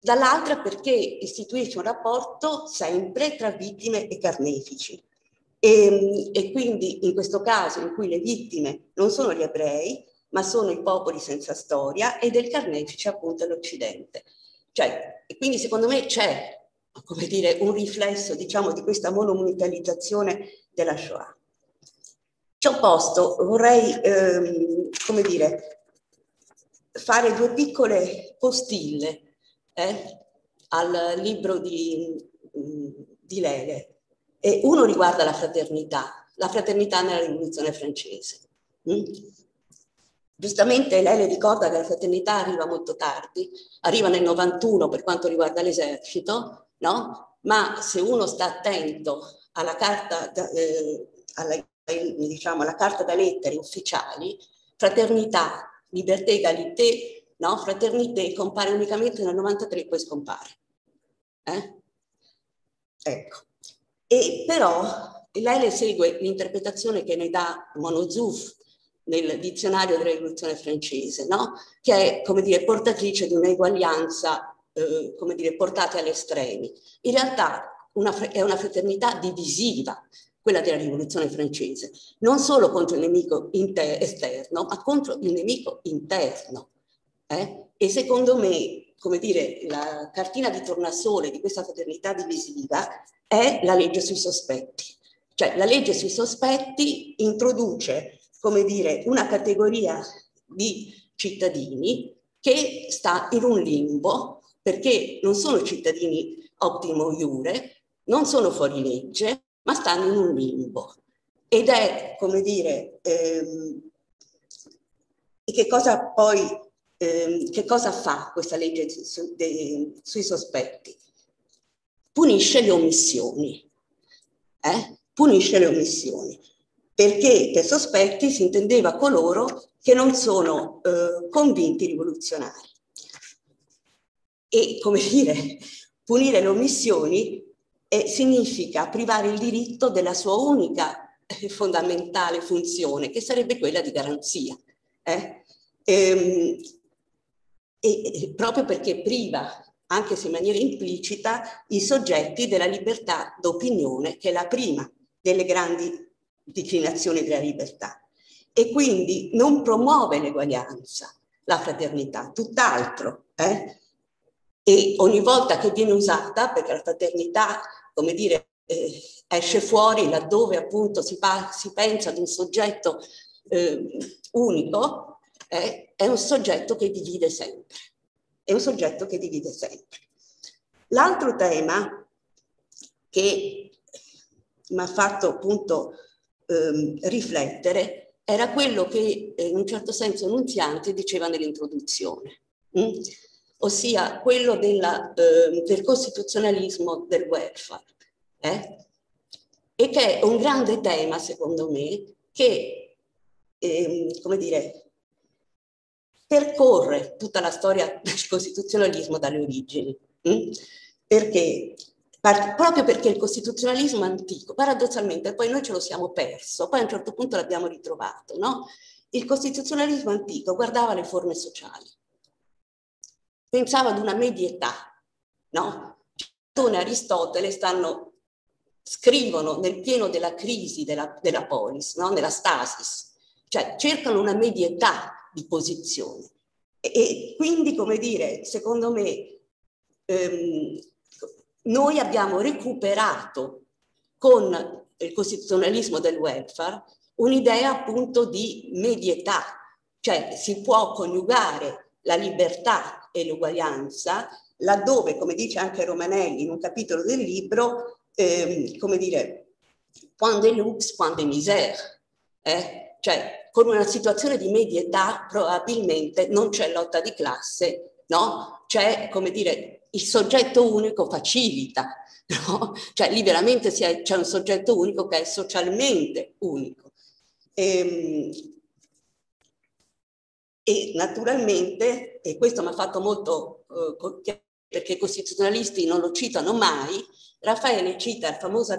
Dall'altra perché istituisce un rapporto sempre tra vittime e carnefici. E, e, quindi in questo caso in cui le vittime non sono gli ebrei, ma sono i popoli senza storia e del carnefice appunto l'Occidente. Cioè, quindi secondo me c'è, come dire, un riflesso, diciamo, di questa monomunicalizzazione della Shoah. Ciò posto, vorrei, ehm, come dire, fare due piccole postille eh, al libro di, di Lele. E uno riguarda la fraternità, la fraternità nella rivoluzione francese. Mm? Giustamente lei le ricorda che la fraternità arriva molto tardi, arriva nel 91 per quanto riguarda l'esercito, no? Ma se uno sta attento alla carta, eh, alla, diciamo, alla carta da lettere ufficiali, fraternità, libertà, egalité, no? Fraternité compare unicamente nel 93 e poi scompare. Eh? Ecco. E però lei le segue l'interpretazione che ne dà Monozuf nel dizionario della rivoluzione francese, no? che è, come dire, portatrice di un'eguaglianza, eh, come dire, portata agli estremi. In realtà una, è una fraternità divisiva, quella della rivoluzione francese, non solo contro il nemico inter- esterno, ma contro il nemico interno. Eh? E secondo me, come dire, la cartina di tornasole di questa fraternità divisiva è la legge sui sospetti. Cioè la legge sui sospetti introduce come dire, una categoria di cittadini che sta in un limbo perché non sono cittadini optimo iure, non sono fuori legge, ma stanno in un limbo. Ed è, come dire, ehm, che cosa poi, ehm, che cosa fa questa legge su, de, sui sospetti? Punisce le omissioni, eh? punisce le omissioni perché per sospetti si intendeva coloro che non sono eh, convinti rivoluzionari. E come dire, punire le omissioni eh, significa privare il diritto della sua unica eh, fondamentale funzione, che sarebbe quella di garanzia. Eh? Ehm, e, proprio perché priva, anche se in maniera implicita, i soggetti della libertà d'opinione, che è la prima delle grandi declinazione della libertà e quindi non promuove l'eguaglianza, la fraternità, tutt'altro. Eh? E ogni volta che viene usata, perché la fraternità, come dire, eh, esce fuori laddove appunto si, pa- si, pensa ad un soggetto eh, unico, eh, è un soggetto che divide sempre. È un soggetto che divide sempre. L'altro tema che mi ha fatto appunto ehm, riflettere era quello che eh, in un certo senso Nunziante diceva nell'introduzione, mm? ossia quello della, eh, del costituzionalismo del welfare. Eh? E che è un grande tema, secondo me, che, ehm, come dire, percorre tutta la storia del costituzionalismo dalle origini. Mm? Perché proprio perché il costituzionalismo antico, paradossalmente, poi noi ce lo siamo perso, poi a un certo punto l'abbiamo ritrovato, no? Il costituzionalismo antico guardava le forme sociali, pensava ad una medietà, no? Platone e Aristotele stanno, scrivono nel pieno della crisi della, della polis, no? nella stasis, cioè cercano una medietà di posizione. E, quindi, come dire, secondo me, ehm, noi abbiamo recuperato con il costituzionalismo del welfare un'idea appunto di medietà, cioè si può coniugare la libertà e l'uguaglianza laddove, come dice anche Romanelli in un capitolo del libro, ehm, come dire, quando è lux, quando è misère, eh? cioè con una situazione di medietà probabilmente non c'è lotta di classe, no? C'è, come dire, il soggetto unico facilita, <laughs> no? Cioè lì veramente è, c'è un soggetto unico che è socialmente unico. E, ehm, e naturalmente, e questo mi ha fatto molto, eh, perché i costituzionalisti non lo citano mai, Raffaele cita il famoso,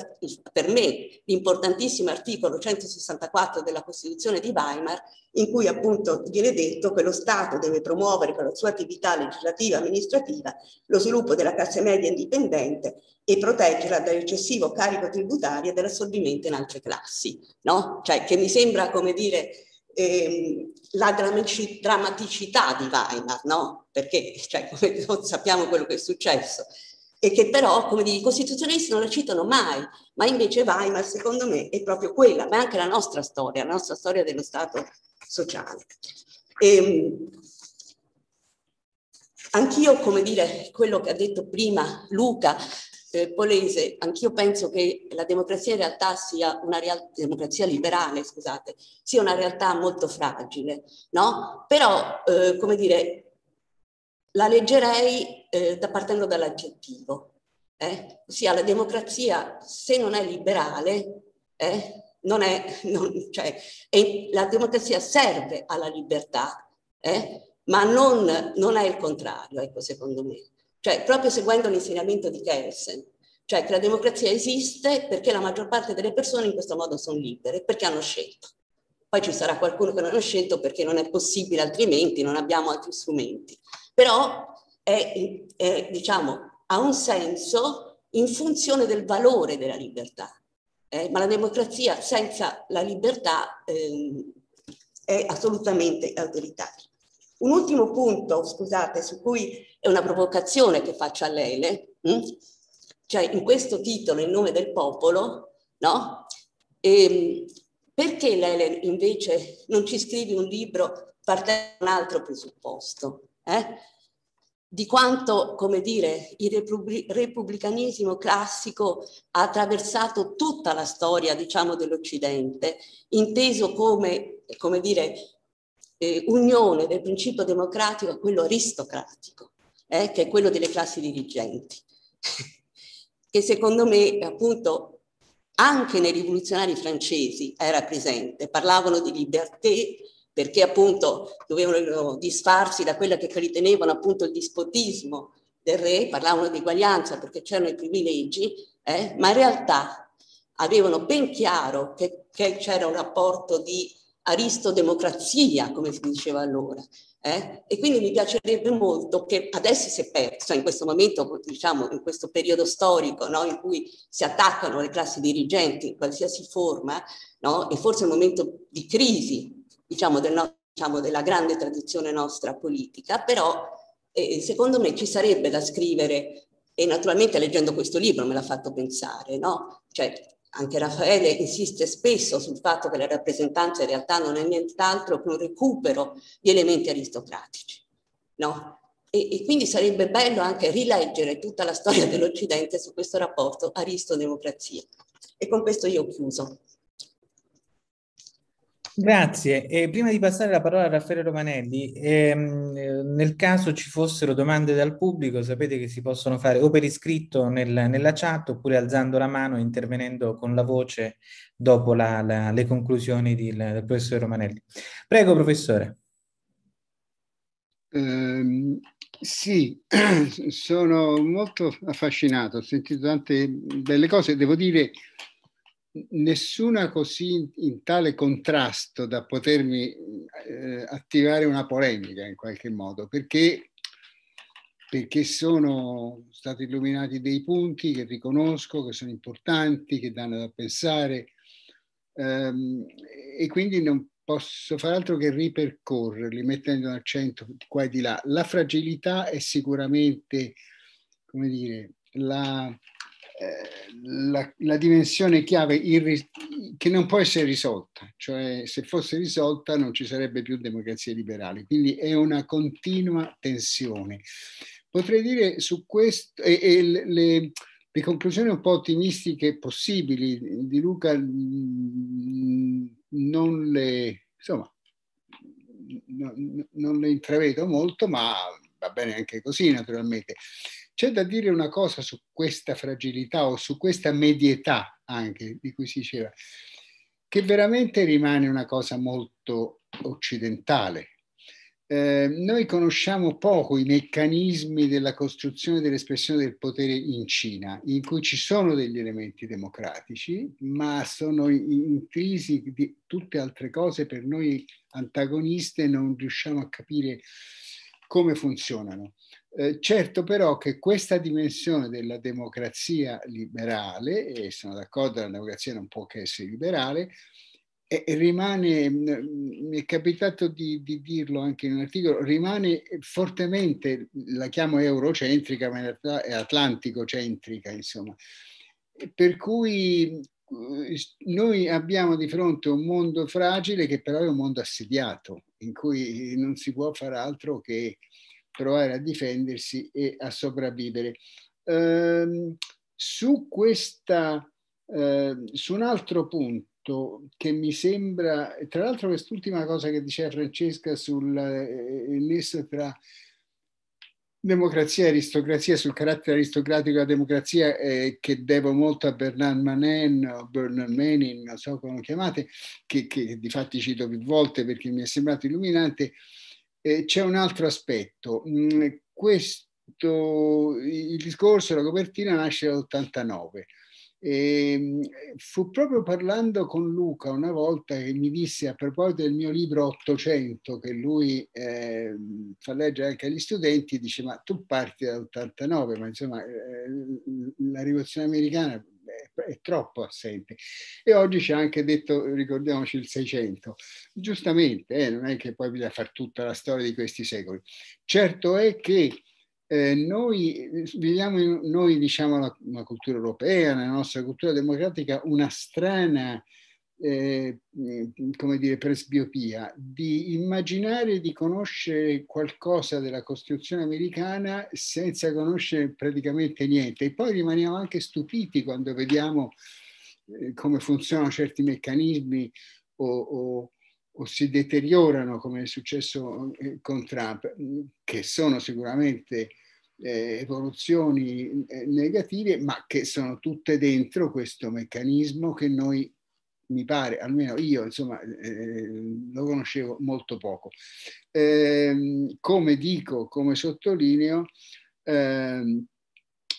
per me, l'importantissimo articolo 164 della Costituzione di Weimar, in cui appunto viene detto che lo Stato deve promuovere con la sua attività legislativa e amministrativa lo sviluppo della classe media indipendente e proteggerla dall'eccessivo carico tributario e dall'assorbimento in altre classi, no? Cioè che mi sembra, come dire, ehm, la drammaticità di Weimar, no? Perché, cioè, come sappiamo quello che è successo, e che però, come dire, i costituzionalisti non la citano mai, ma invece Weimar, secondo me, è proprio quella, ma è anche la nostra storia, la nostra storia dello Stato sociale. E, ehm, anch'io, come dire, quello che ha detto prima Luca, eh, Polese, anch'io penso che la democrazia in realtà sia una realtà, democrazia liberale, scusate, sia una realtà molto fragile, no? Però, eh, come dire, la leggerei eh, partendo dall'aggettivo, eh? ossia la democrazia se non è liberale, eh, non è, non, cioè, è, la democrazia serve alla libertà, eh, ma non, non, è il contrario, ecco, secondo me. Cioè, proprio seguendo l'insegnamento di Kelsen, cioè che la democrazia esiste perché la maggior parte delle persone in questo modo sono libere, perché hanno scelto. Poi ci sarà qualcuno che non ha scelto perché non è possibile altrimenti, non abbiamo altri strumenti però è, è, diciamo, ha un senso in funzione del valore della libertà. Eh, ma la democrazia senza la libertà eh, è assolutamente autoritaria. Un ultimo punto, scusate, su cui è una provocazione che faccio a Lele, hm? cioè in questo titolo, In nome del popolo, no? E, ehm, perché Lele invece non ci scrive un libro partendo da un altro presupposto? eh? di quanto, come dire, il repubblicanesimo classico ha attraversato tutta la storia, diciamo, dell'Occidente, inteso come, come dire, eh, unione del principio democratico a quello aristocratico, eh, che è quello delle classi dirigenti, <laughs> che secondo me, appunto, anche nei rivoluzionari francesi era presente, parlavano di liberté, perché appunto dovevano disfarsi da quella che ritenevano appunto il dispotismo del re, parlavano di eguaglianza perché c'erano i privilegi, eh, ma in realtà avevano ben chiaro che, che c'era un rapporto di aristodemocrazia, come si diceva allora. Eh? E quindi mi piacerebbe molto che adesso si è perso, in questo momento, diciamo, in questo periodo storico no, in cui si attaccano le classi dirigenti in qualsiasi forma, no, e forse è un momento di crisi diciamo, del diciamo, della grande tradizione nostra politica, però eh, secondo me ci sarebbe da scrivere, e naturalmente leggendo questo libro me l'ha fatto pensare, no? Cioè, anche Raffaele insiste spesso sul fatto che la rappresentanza in realtà non è nient'altro che un recupero di elementi aristocratici, no? E, e, quindi sarebbe bello anche rileggere tutta la storia dell'Occidente su questo rapporto aristo-democrazia. E con questo io ho chiuso. Grazie. E prima di passare la parola a Raffaele Romanelli, ehm, nel caso ci fossero domande dal pubblico, sapete che si possono fare o per iscritto nel, nella chat oppure alzando la mano e intervenendo con la voce dopo la, la, le conclusioni di, la, del professore Romanelli. Prego, professore. Um, sì, <clears throat> sono molto affascinato, ho sentito tante belle cose, devo dire nessuna così in tale contrasto da potermi eh, attivare una polemica in qualche modo, perché, perché sono stati illuminati dei punti che riconosco, che sono importanti, che danno da pensare ehm, e quindi non posso fare altro che ripercorrerli mettendo un accento qua e di là. La fragilità è sicuramente, come dire, la, la, la, dimensione chiave irri- che non può essere risolta, cioè se fosse risolta non ci sarebbe più democrazia liberale, quindi è una continua tensione. Potrei dire su questo, e, e le, le, conclusioni un po' ottimistiche possibili di Luca mm, non le, insomma, non, non le intravedo molto, ma va bene anche così naturalmente. C'è da dire una cosa su questa fragilità o su questa medietà anche di cui si diceva, che veramente rimane una cosa molto occidentale. eh, noi conosciamo poco i meccanismi della costruzione dell'espressione del potere in Cina, in cui ci sono degli elementi democratici, ma sono intrisi di tutte altre cose per noi antagoniste, non riusciamo a capire come funzionano. Eh, certo però che questa dimensione della democrazia liberale, e sono d'accordo, la democrazia non può che essere liberale, e rimane, mm, mi è capitato di, di, dirlo anche in un articolo, rimane fortemente, la chiamo eurocentrica, ma in realtà è atlantico-centrica, insomma. Per cui eh, noi abbiamo di fronte un mondo fragile che però è un mondo assediato, in cui non si può fare altro che provare a difendersi e a sopravvivere. Ehm, su questa, eh, su un altro punto, che mi sembra, tra l'altro quest'ultima cosa che diceva Francesca sul eh, tra democrazia e aristocrazia, sul carattere aristocratico della democrazia eh, che devo molto a Bernard Manin o Bernard Manning, non so come lo chiamate, che, che di fatti cito più volte perché mi è sembrato illuminante, eh, c'è un altro aspetto. Mm, questo, il discorso, la copertina nasce dall'89 e ehm, fu proprio parlando con Luca una volta che mi disse a proposito del mio libro 800 che lui eh, fa leggere anche agli studenti, dice ma tu parti dall'89, ma insomma eh, la rivoluzione americana è, troppo assente. E oggi ha anche detto, ricordiamoci il 600, giustamente, eh, non è che poi bisogna fare tutta la storia di questi secoli. Certo è che eh, noi viviamo in, noi diciamo la, la, cultura europea, nella nostra cultura democratica, una strana eh, come dire, presbiopia di immaginare di conoscere qualcosa della Costituzione americana senza conoscere praticamente niente. E poi rimaniamo anche stupiti quando vediamo eh, come funzionano certi meccanismi o, o, o si deteriorano, come è successo eh, con Trump, che sono sicuramente eh, evoluzioni eh, negative, ma che sono tutte dentro questo meccanismo che noi, mi pare, almeno io, insomma, eh, lo conoscevo molto poco. Ehm, come dico, come sottolineo, ehm,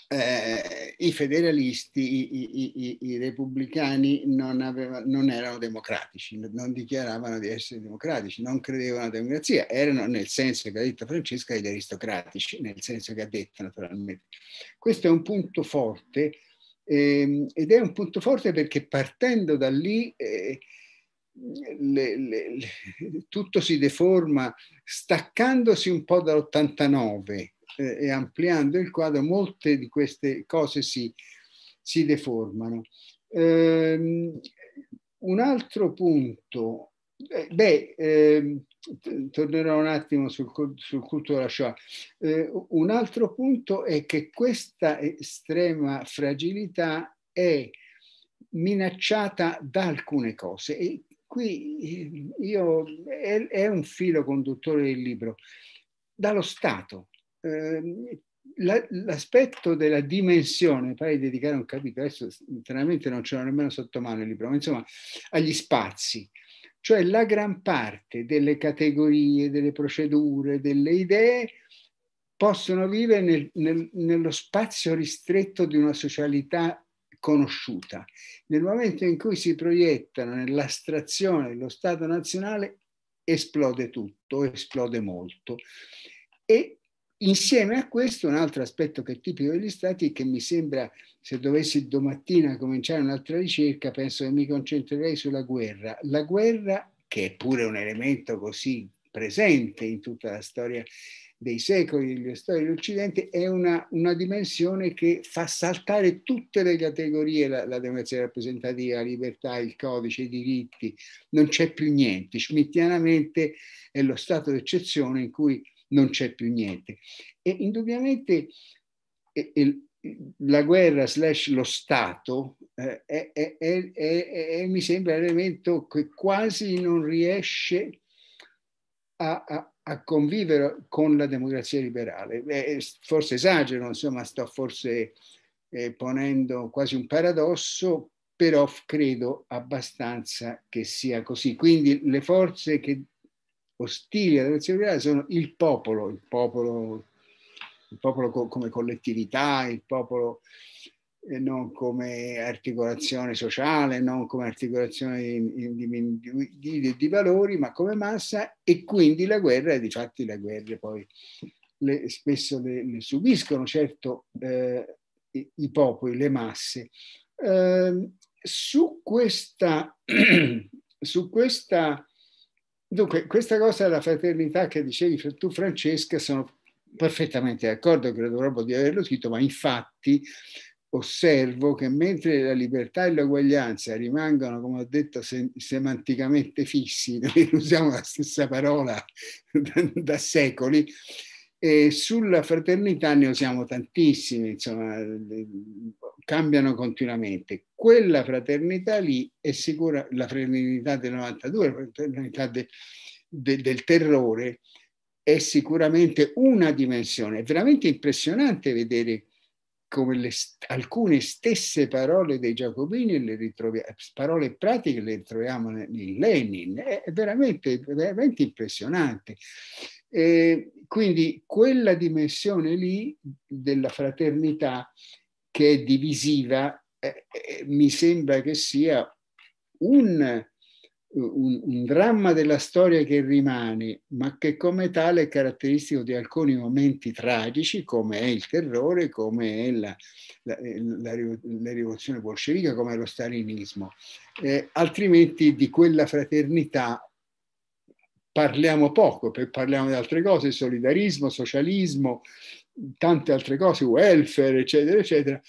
eh, i federalisti, i, i, i, i repubblicani non, aveva, non, erano democratici, non dichiaravano di essere democratici, non credevano alla democrazia, erano nel senso che ha detto Francesca gli aristocratici, nel senso che ha detto naturalmente. Questo è un punto forte eh, ed è un punto forte perché partendo da lì eh, le, le, le, tutto si deforma staccandosi un po' dall'89 eh, e ampliando il quadro, molte di queste cose si, si deformano. Um, un altro punto, eh, beh, eh, tornerò un attimo sul, sul culto della Shoah. Eh, un altro punto è che questa estrema fragilità è minacciata da alcune cose e qui eh, io, è, è un filo conduttore del libro, dallo Stato. La, l'aspetto della dimensione, poi dedicare un capitolo, adesso internamente non ce l'ho nemmeno sotto mano il libro, ma insomma agli spazi, cioè la gran parte delle categorie, delle procedure, delle idee possono vivere nel, nel, nello spazio ristretto di una socialità conosciuta. Nel momento in cui si proiettano nell'astrazione dello Stato nazionale, esplode tutto, esplode molto. E Insieme a questo un altro aspetto che è tipico degli stati che mi sembra, se dovessi domattina cominciare un'altra ricerca, penso che mi concentrerei sulla guerra. La guerra, che è pure un elemento così presente in tutta la storia dei secoli, delle storie dell'Occidente, è una, una, dimensione che fa saltare tutte le categorie, la, la democrazia rappresentativa, la libertà, il codice, i diritti, non c'è più niente. Schmittianamente è lo stato d'eccezione in cui non c'è più niente. E indubbiamente eh, la guerra slash lo Stato eh, è, è, è, mi sembra l'elemento che quasi non riesce a, a, a convivere con la democrazia liberale. Eh, forse esagero, insomma, sto forse eh, ponendo quasi un paradosso, però credo abbastanza che sia così. Quindi le forze che ostili alla democrazia liberale sono il popolo, il popolo, il popolo co- come collettività, il popolo e non come articolazione sociale, non come articolazione di, di, di, di, valori, ma come massa e quindi la guerra, di fatti le guerre poi le, spesso le, le, subiscono, certo eh, i, i, popoli, le masse. Eh, su questa, <clears throat> su questa, dunque, questa cosa della fraternità che dicevi tu Francesca sono perfettamente d'accordo, credo proprio di averlo scritto, ma infatti osservo che mentre la libertà e l'uguaglianza rimangono, come ho detto, sem- semanticamente fissi, <laughs> noi usiamo la stessa parola da, da secoli, e sulla fraternità ne usiamo tantissimi, insomma, cambiano continuamente. Quella fraternità lì è sicura, la fraternità del 92, la fraternità de, de, del terrore, è sicuramente una dimensione. È veramente impressionante vedere come le, alcune stesse parole dei Giacobini, le ritroviamo, parole pratiche le ritroviamo in Lenin, è veramente, veramente impressionante. E quindi quella dimensione lì della fraternità che è divisiva, eh, eh, mi sembra che sia un un, un, dramma della storia che rimane, ma che come tale è caratteristico di alcuni momenti tragici, come è il terrore, come è la, la, la, la rivoluzione bolscevica, come è lo stalinismo. Eh, altrimenti di quella fraternità parliamo poco, parliamo di altre cose, solidarismo, socialismo, tante altre cose, welfare, eccetera, eccetera,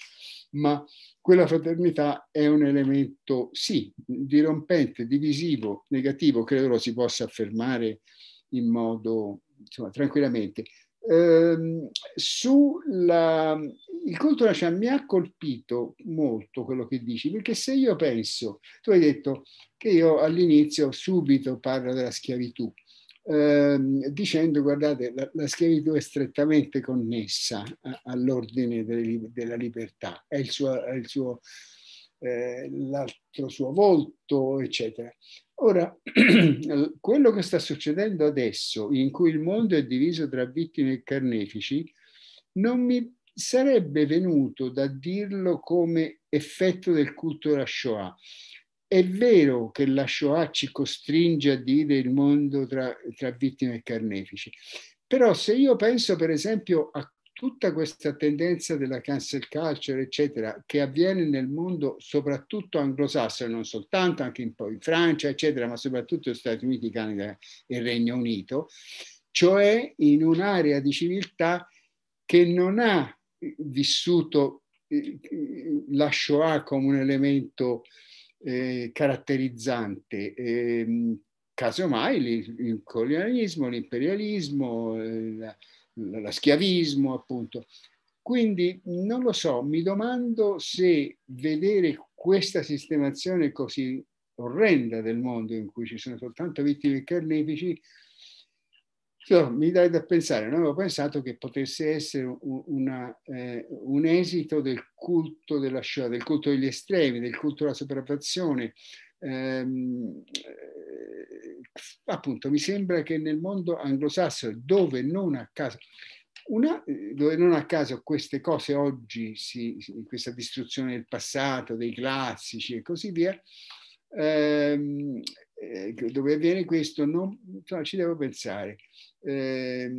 ma quella fraternità è un elemento, sì, dirompente, divisivo, negativo, credo lo si possa affermare in modo insomma, tranquillamente. Ehm, sulla, il culto della Sciamia mi ha colpito molto quello che dici, perché se io penso, tu hai detto che io all'inizio subito parlo della schiavitù, Ehm, dicendo guardate la, la, schiavitù è strettamente connessa all'ordine delle, della libertà, è il suo, è il suo eh, l'altro suo volto, eccetera. Ora, <clears throat> quello che sta succedendo adesso, in cui il mondo è diviso tra vittime e carnefici, non mi sarebbe venuto da dirlo come effetto del culto della Shoah. È vero che la Shoah ci costringe a dividere il mondo tra, tra vittime e carnefici, però se io penso per esempio a tutta questa tendenza della cancel culture, eccetera, che avviene nel mondo soprattutto anglosassone, non soltanto anche in, in Francia, eccetera, ma soprattutto negli Stati Uniti, Canada e Regno Unito, cioè in un'area di civiltà che non ha vissuto eh, la Shoah come un elemento eh, caratterizzante. Eh, casomai il colonialismo, l'imperialismo, eh, la, schiavismo, appunto. Quindi non lo so, mi domando se vedere questa sistemazione così orrenda del mondo in cui ci sono soltanto vittime carnefici So, mi dai da pensare, non avevo pensato che potesse essere un, una, eh, un esito del culto della Shoah, del culto degli estremi, del culto della sopraffazione. Ehm, eh, appunto, mi sembra che nel mondo anglosassone, dove non a caso, una, dove non a caso queste cose oggi, si, questa distruzione del passato, dei classici e così via, ehm, eh, dove avviene questo, non, insomma, ci devo pensare. Eh,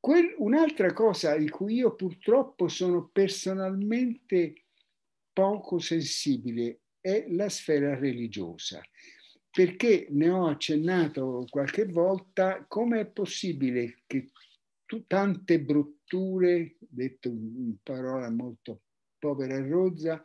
quel, un'altra cosa di cui io purtroppo sono personalmente poco sensibile è la sfera religiosa, perché ne ho accennato qualche volta come è possibile che tu, tante brutture, detto in parola molto povera e rozza,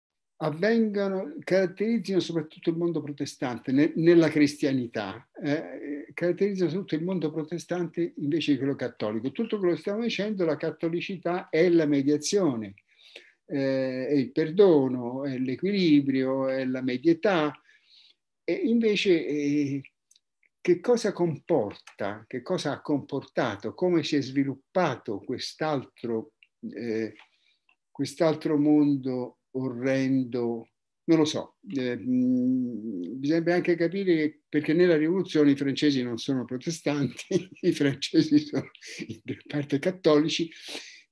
Avvengano, caratterizzino soprattutto il mondo protestante, ne, nella cristianità, eh, caratterizzano tutto il mondo protestante invece di quello cattolico. Tutto quello che stiamo dicendo, la cattolicità è la mediazione, eh, è il perdono, è l'equilibrio, è la medietà, e invece eh, che cosa comporta, che cosa ha comportato, come si è sviluppato quest'altro, eh, quest'altro mondo orrendo, non lo so, eh, mh, bisogna anche capire perché nella rivoluzione i francesi non sono protestanti, <laughs> i francesi sono in parte cattolici,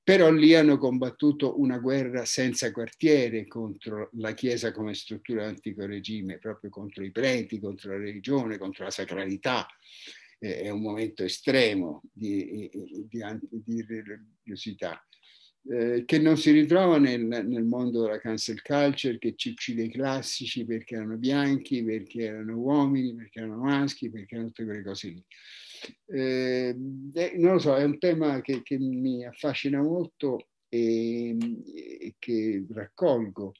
però lì hanno combattuto una guerra senza quartiere contro la Chiesa come struttura antico regime, proprio contro i preti, contro la religione, contro la sacralità. Eh, è un momento estremo di, di, di religiosità. Eh, che non si ritrova nel, nel, mondo della cancel culture, che ci uccide i classici perché erano bianchi, perché erano uomini, perché erano maschi, perché erano tutte quelle cose lì. Eh, non lo so, è un tema che, che mi affascina molto e, e che raccolgo.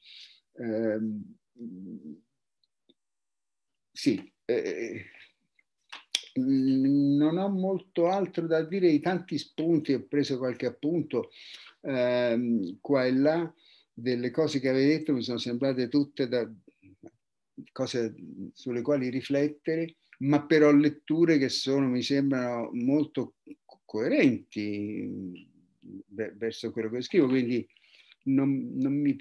Eh, sì, eh, non ho molto altro da dire di tanti spunti, ho preso qualche appunto ehm, qua e là, delle cose che avete detto mi sono sembrate tutte da, cose sulle quali riflettere ma però letture che sono, mi sembrano molto coerenti verso quello che scrivo, quindi non, non mi,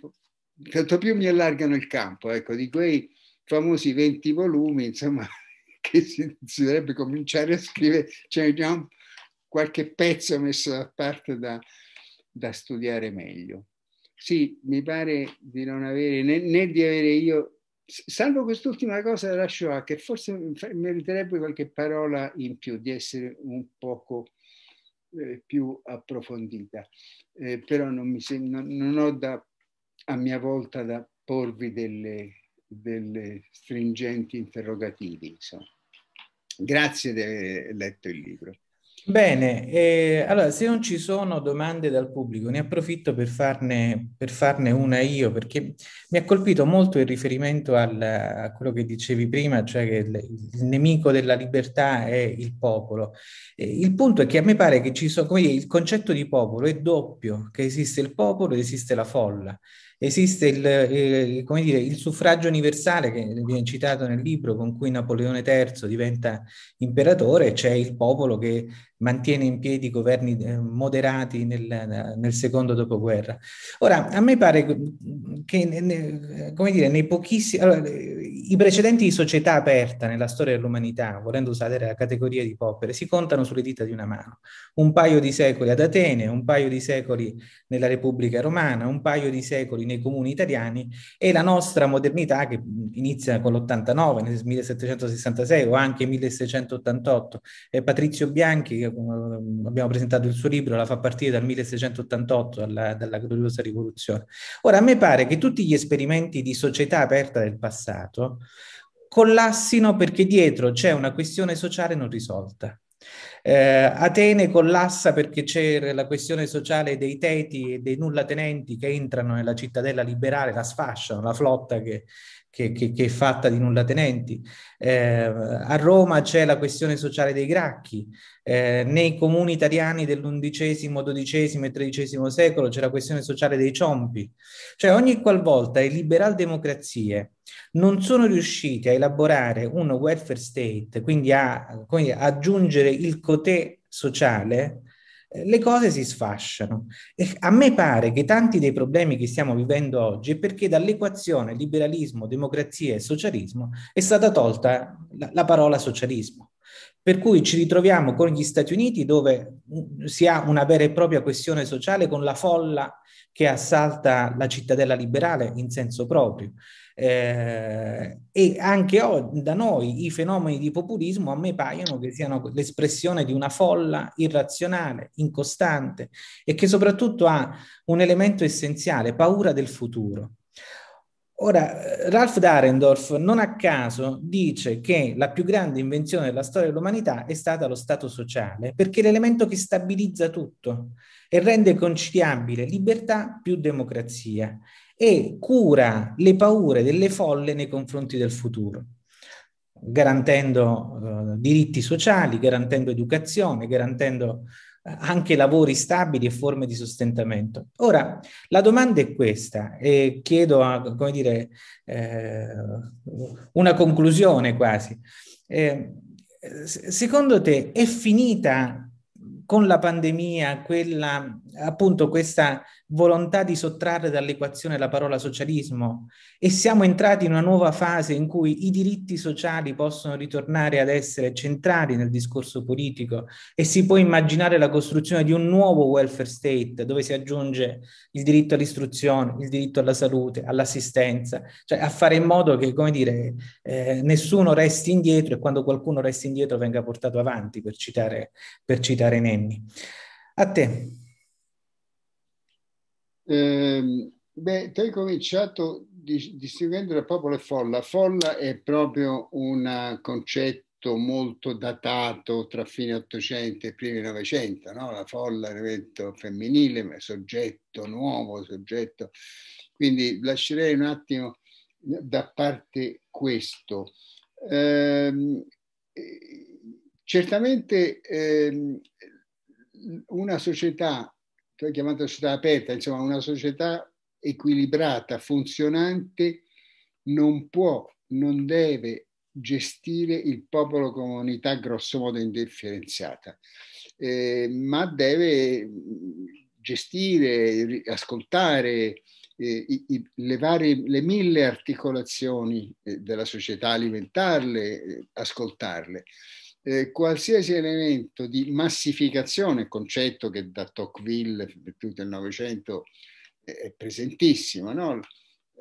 tanto più mi allargano il campo, ecco, di quei famosi 20 volumi, insomma, <laughs> che si, si dovrebbe cominciare a scrivere, c'è già qualche pezzo messo da parte da, da studiare meglio. Sì, mi pare di non avere né, né di avere io salvo quest'ultima cosa della Shoah, che forse meriterebbe qualche parola in più, di essere un poco eh, più approfondita, eh, però non, mi non, non ho da, a mia volta da porvi delle, delle stringenti interrogativi. Insomma. Grazie di aver letto il libro. Bene, eh, allora se non ci sono domande dal pubblico, ne approfitto per farne, per farne una io, perché mi ha colpito molto il riferimento al, a quello che dicevi prima, cioè che il, il nemico della libertà è il popolo. Eh, il punto è che a me pare che ci sono, come dire, il concetto di popolo è doppio, che esiste il popolo ed esiste la folla esiste il, eh, come dire, il suffragio universale che viene citato nel libro con cui Napoleone III diventa imperatore, c'è il popolo che mantiene in piedi governi eh, moderati nel, nel, secondo dopoguerra. Ora, a me pare che, come dire, nei pochissimi... Allora, I precedenti di società aperta nella storia dell'umanità, volendo usare la categoria di popere, si contano sulle dita di una mano. Un paio di secoli ad Atene, un paio di secoli nella Repubblica Romana, un paio di secoli nei comuni italiani e la nostra modernità che inizia con l'89, nel 1766 o anche 1688. E Patrizio Bianchi, abbiamo presentato il suo libro, la fa partire dal 1688, alla, dalla gloriosa rivoluzione. Ora, a me pare che tutti gli esperimenti di società aperta del passato collassino perché dietro c'è una questione sociale non risolta. Eh, Atene collassa perché c'è la questione sociale dei teti e dei nullatenenti che entrano nella cittadella liberale, la sfasciano, la flotta che, che, che, che è fatta di nullatenenti. Eh, a Roma c'è la questione sociale dei gracchi. Eh, nei comuni italiani dell'undicesimo, dodicesimo e tredicesimo secolo c'è la questione sociale dei ciompi. Cioè ogni qualvolta i liberal democrazie non sono riusciti a elaborare un welfare state, quindi a, quindi aggiungere il cotè sociale, le cose si sfasciano. E a me pare che tanti dei problemi che stiamo vivendo oggi è perché dall'equazione liberalismo, democrazia e socialismo è stata tolta la, la parola socialismo. Per cui ci ritroviamo con gli Stati Uniti dove mm, si ha una vera e propria questione sociale con la folla che assalta la cittadella liberale in senso proprio. Eh, e anche oggi, da noi i fenomeni di populismo a me paiono che siano l'espressione di una folla irrazionale, incostante e che soprattutto ha un elemento essenziale, paura del futuro. Ora, Ralph Darendorf non a caso dice che la più grande invenzione della storia dell'umanità è stata lo Stato sociale, perché è l'elemento che stabilizza tutto e rende conciliabile libertà più democrazia e cura le paure delle folle nei confronti del futuro, garantendo eh, diritti sociali, garantendo educazione, garantendo eh, anche lavori stabili e forme di sostentamento. Ora, la domanda è questa e chiedo a, come dire, eh, una conclusione quasi. Eh, secondo te è finita con la pandemia quella, appunto questa volontà di sottrarre dall'equazione la parola socialismo e siamo entrati in una nuova fase in cui i diritti sociali possono ritornare ad essere centrali nel discorso politico e si può immaginare la costruzione di un nuovo welfare state dove si aggiunge il diritto all'istruzione, il diritto alla salute, all'assistenza, cioè a fare in modo che, come dire, eh, nessuno resti indietro e quando qualcuno resta indietro venga portato avanti, per citare, per citare Nenni. A te. Eh, beh, tu hai cominciato distinguendo il popolo e folla. Folla è proprio un concetto molto datato tra fine 800 e primi 900, no? la folla è un evento femminile, soggetto nuovo, soggetto. Quindi lascerei un attimo da parte questo. Eh, certamente eh, una società tu hai chiamato società aperta, insomma una società equilibrata, funzionante, non può, non deve gestire il popolo come unità grossomodo indifferenziata, eh, ma deve gestire, ascoltare eh, i, le varie, le mille articolazioni eh, della società, alimentarle, eh, ascoltarle eh, qualsiasi elemento di massificazione, concetto che da Tocqueville tutto il Novecento è presentissimo, no?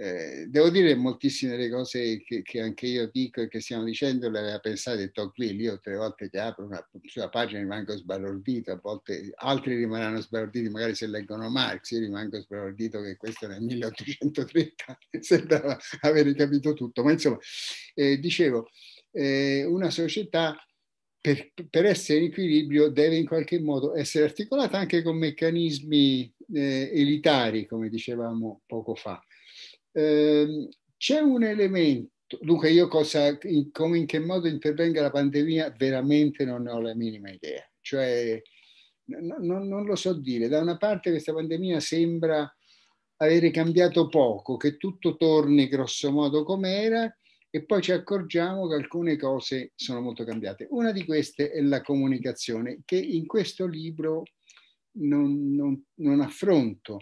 Eh, devo dire moltissime delle cose che, che, anche io dico e che stiamo dicendo le aveva pensate Tocqueville. Io tre volte che apro una sua pagina rimango sbalordito, a volte altri rimarranno sbalorditi, magari se leggono Marx, io rimango sbalordito che questo nel 1830 <laughs> sembrava avere capito tutto. Ma insomma, eh, dicevo, eh, una società per, per, essere in equilibrio deve in qualche modo essere articolata anche con meccanismi eh, elitari, come dicevamo poco fa. Eh, c'è un elemento, dunque io cosa, in, come in che modo intervenga la pandemia veramente non ho la minima idea, cioè no, no, non lo so dire. Da una parte questa pandemia sembra avere cambiato poco, che tutto torni grosso modo come era, e poi ci accorgiamo che alcune cose sono molto cambiate. Una di queste è la comunicazione, che in questo libro non, non, non affronto.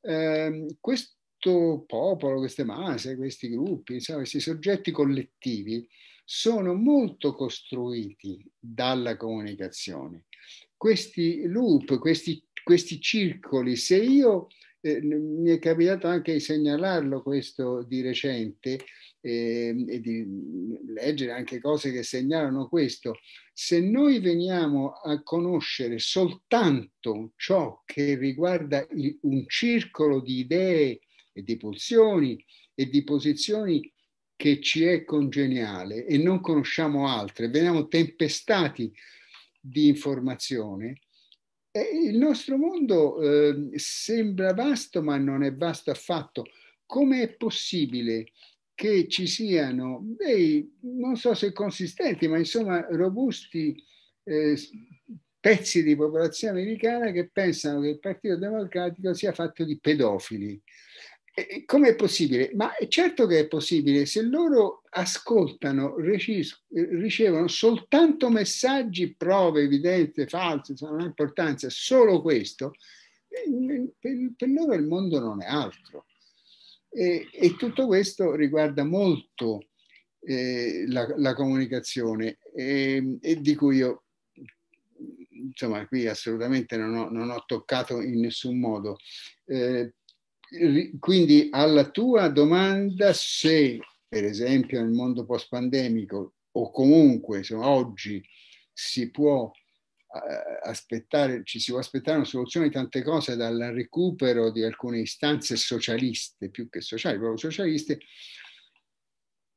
Eh, questo popolo, queste masse, questi gruppi, insomma, questi soggetti collettivi sono molto costruiti dalla comunicazione. Questi loop, questi, questi circoli, se io eh, mi è capitato anche di segnalarlo questo di recente, eh, e di leggere anche cose che segnalano questo, se noi veniamo a conoscere soltanto ciò che riguarda il, un circolo di idee e di pulsioni e di posizioni che ci è congeniale e non conosciamo altre, veniamo tempestati di informazione. Il nostro mondo eh, sembra vasto, ma non è vasto affatto. Come è possibile che ci siano dei, non so se consistenti, ma insomma robusti eh, pezzi di popolazione americana che pensano che il Partito Democratico sia fatto di pedofili. Come è possibile? Ma è certo che è possibile se loro ascoltano, ricevono soltanto messaggi, prove evidenti, false, non ha importanza, solo questo, per, per loro il mondo non è altro. E, e tutto questo riguarda molto eh, la, la, comunicazione e, e, di cui io insomma qui assolutamente non ho, non ho toccato in nessun modo. Eh, quindi alla tua domanda se per esempio nel mondo post pandemico o comunque insomma, oggi si può uh, aspettare, ci si può aspettare una soluzione di tante cose dal recupero di alcune istanze socialiste, più che sociali, proprio socialiste,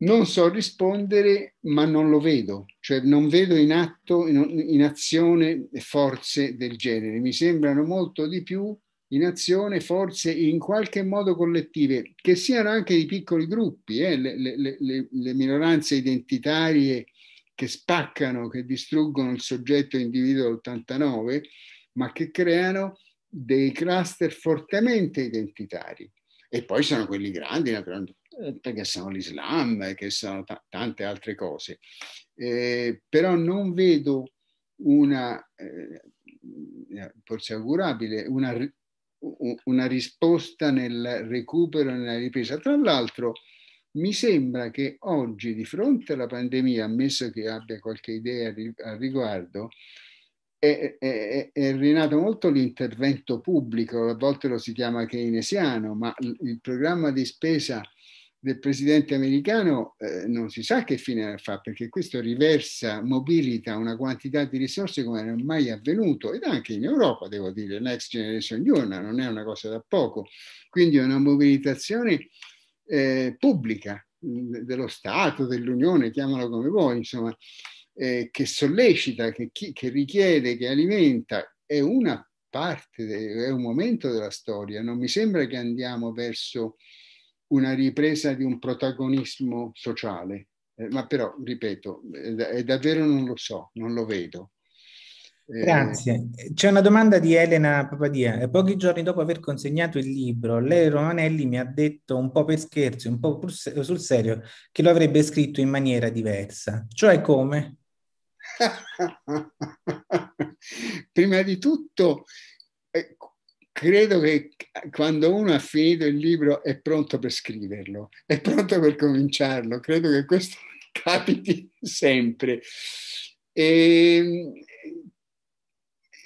non so rispondere, ma non lo vedo, cioè non vedo in atto, in, in azione forze del genere. Mi sembrano molto di più in azione forze in qualche modo collettive, che siano anche di piccoli gruppi, eh, le, le, le, le, minoranze identitarie che spaccano, che distruggono il soggetto individuo 89, ma che creano dei cluster fortemente identitari. E poi sono quelli grandi, naturalmente, che sono l'Islam, che sono t- tante altre cose. Eh, però non vedo una, eh, forse augurabile, una una risposta nel recupero e nella ripresa. Tra l'altro, mi sembra che oggi, di fronte alla pandemia, ammesso che abbia qualche idea al riguardo, è, è, è rinato molto l'intervento pubblico, a volte lo si chiama keynesiano, ma il programma di spesa del presidente americano eh, non si sa che fine fa, perché questo riversa, mobilita una quantità di risorse come non è mai avvenuto, ed anche in Europa, devo dire, Next Generation EU non è una cosa da poco, quindi è una mobilitazione eh, pubblica dello Stato, dell'Unione, chiamalo come vuoi, insomma, eh, che sollecita, che, chi, che richiede, che alimenta, è una parte, è un momento della storia, non mi sembra che andiamo verso una ripresa di un protagonismo sociale. Eh, ma però, ripeto, è, davvero non lo so, non lo vedo. Eh, Grazie. C'è una domanda di Elena Papadia. Pochi giorni dopo aver consegnato il libro, lei Romanelli mi ha detto un po' per scherzo, un po' sul serio, che lo avrebbe scritto in maniera diversa. Cioè come? <laughs> Prima di tutto, eh, credo che quando uno ha finito il libro è pronto per scriverlo, è pronto per cominciarlo. Credo che questo <laughs> capiti sempre. E, ehm,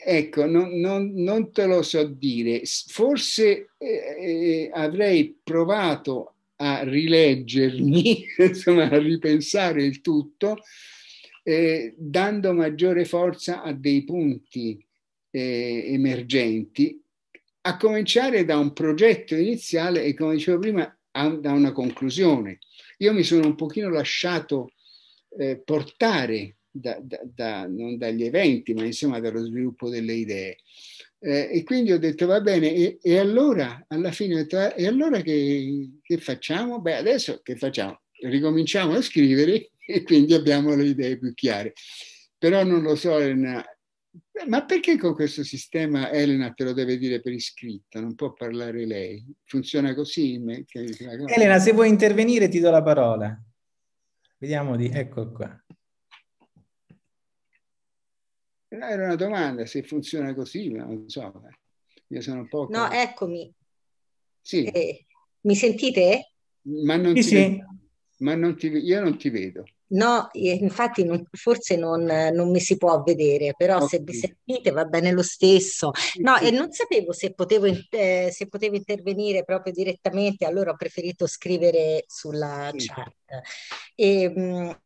ecco, non, non, non, te lo so dire. Forse eh, eh, avrei provato a rileggermi, <laughs> insomma, a ripensare il tutto, eh, dando maggiore forza a dei punti eh, emergenti a cominciare da un progetto iniziale e come dicevo prima a, da una conclusione. Io mi sono un pochino lasciato eh, portare da, da, da, non dagli eventi, ma insomma dallo sviluppo delle idee. Eh, e quindi ho detto va bene, e, e allora alla fine ho detto, e allora che, che, facciamo? Beh, adesso che facciamo? Ricominciamo a scrivere <laughs> e quindi abbiamo le idee più chiare. Però non lo so, Elena, ma perché con questo sistema Elena te lo deve dire per iscritto, non può parlare lei? Funziona così? Elena, se vuoi intervenire ti do la parola. Vediamo di... Ecco qua. Era una domanda, se funziona così, ma non so. Io sono un po'... No, eccomi. Sì. Eh, mi sentite? Ma non sì, ti sì. Ma non ti... io non ti vedo. No, infatti non, forse non, non, mi si può vedere, però okay. se vi sentite va bene lo stesso. No, e non sapevo se potevo, eh, se potevo intervenire proprio direttamente, allora ho preferito scrivere sulla chat. E, mh,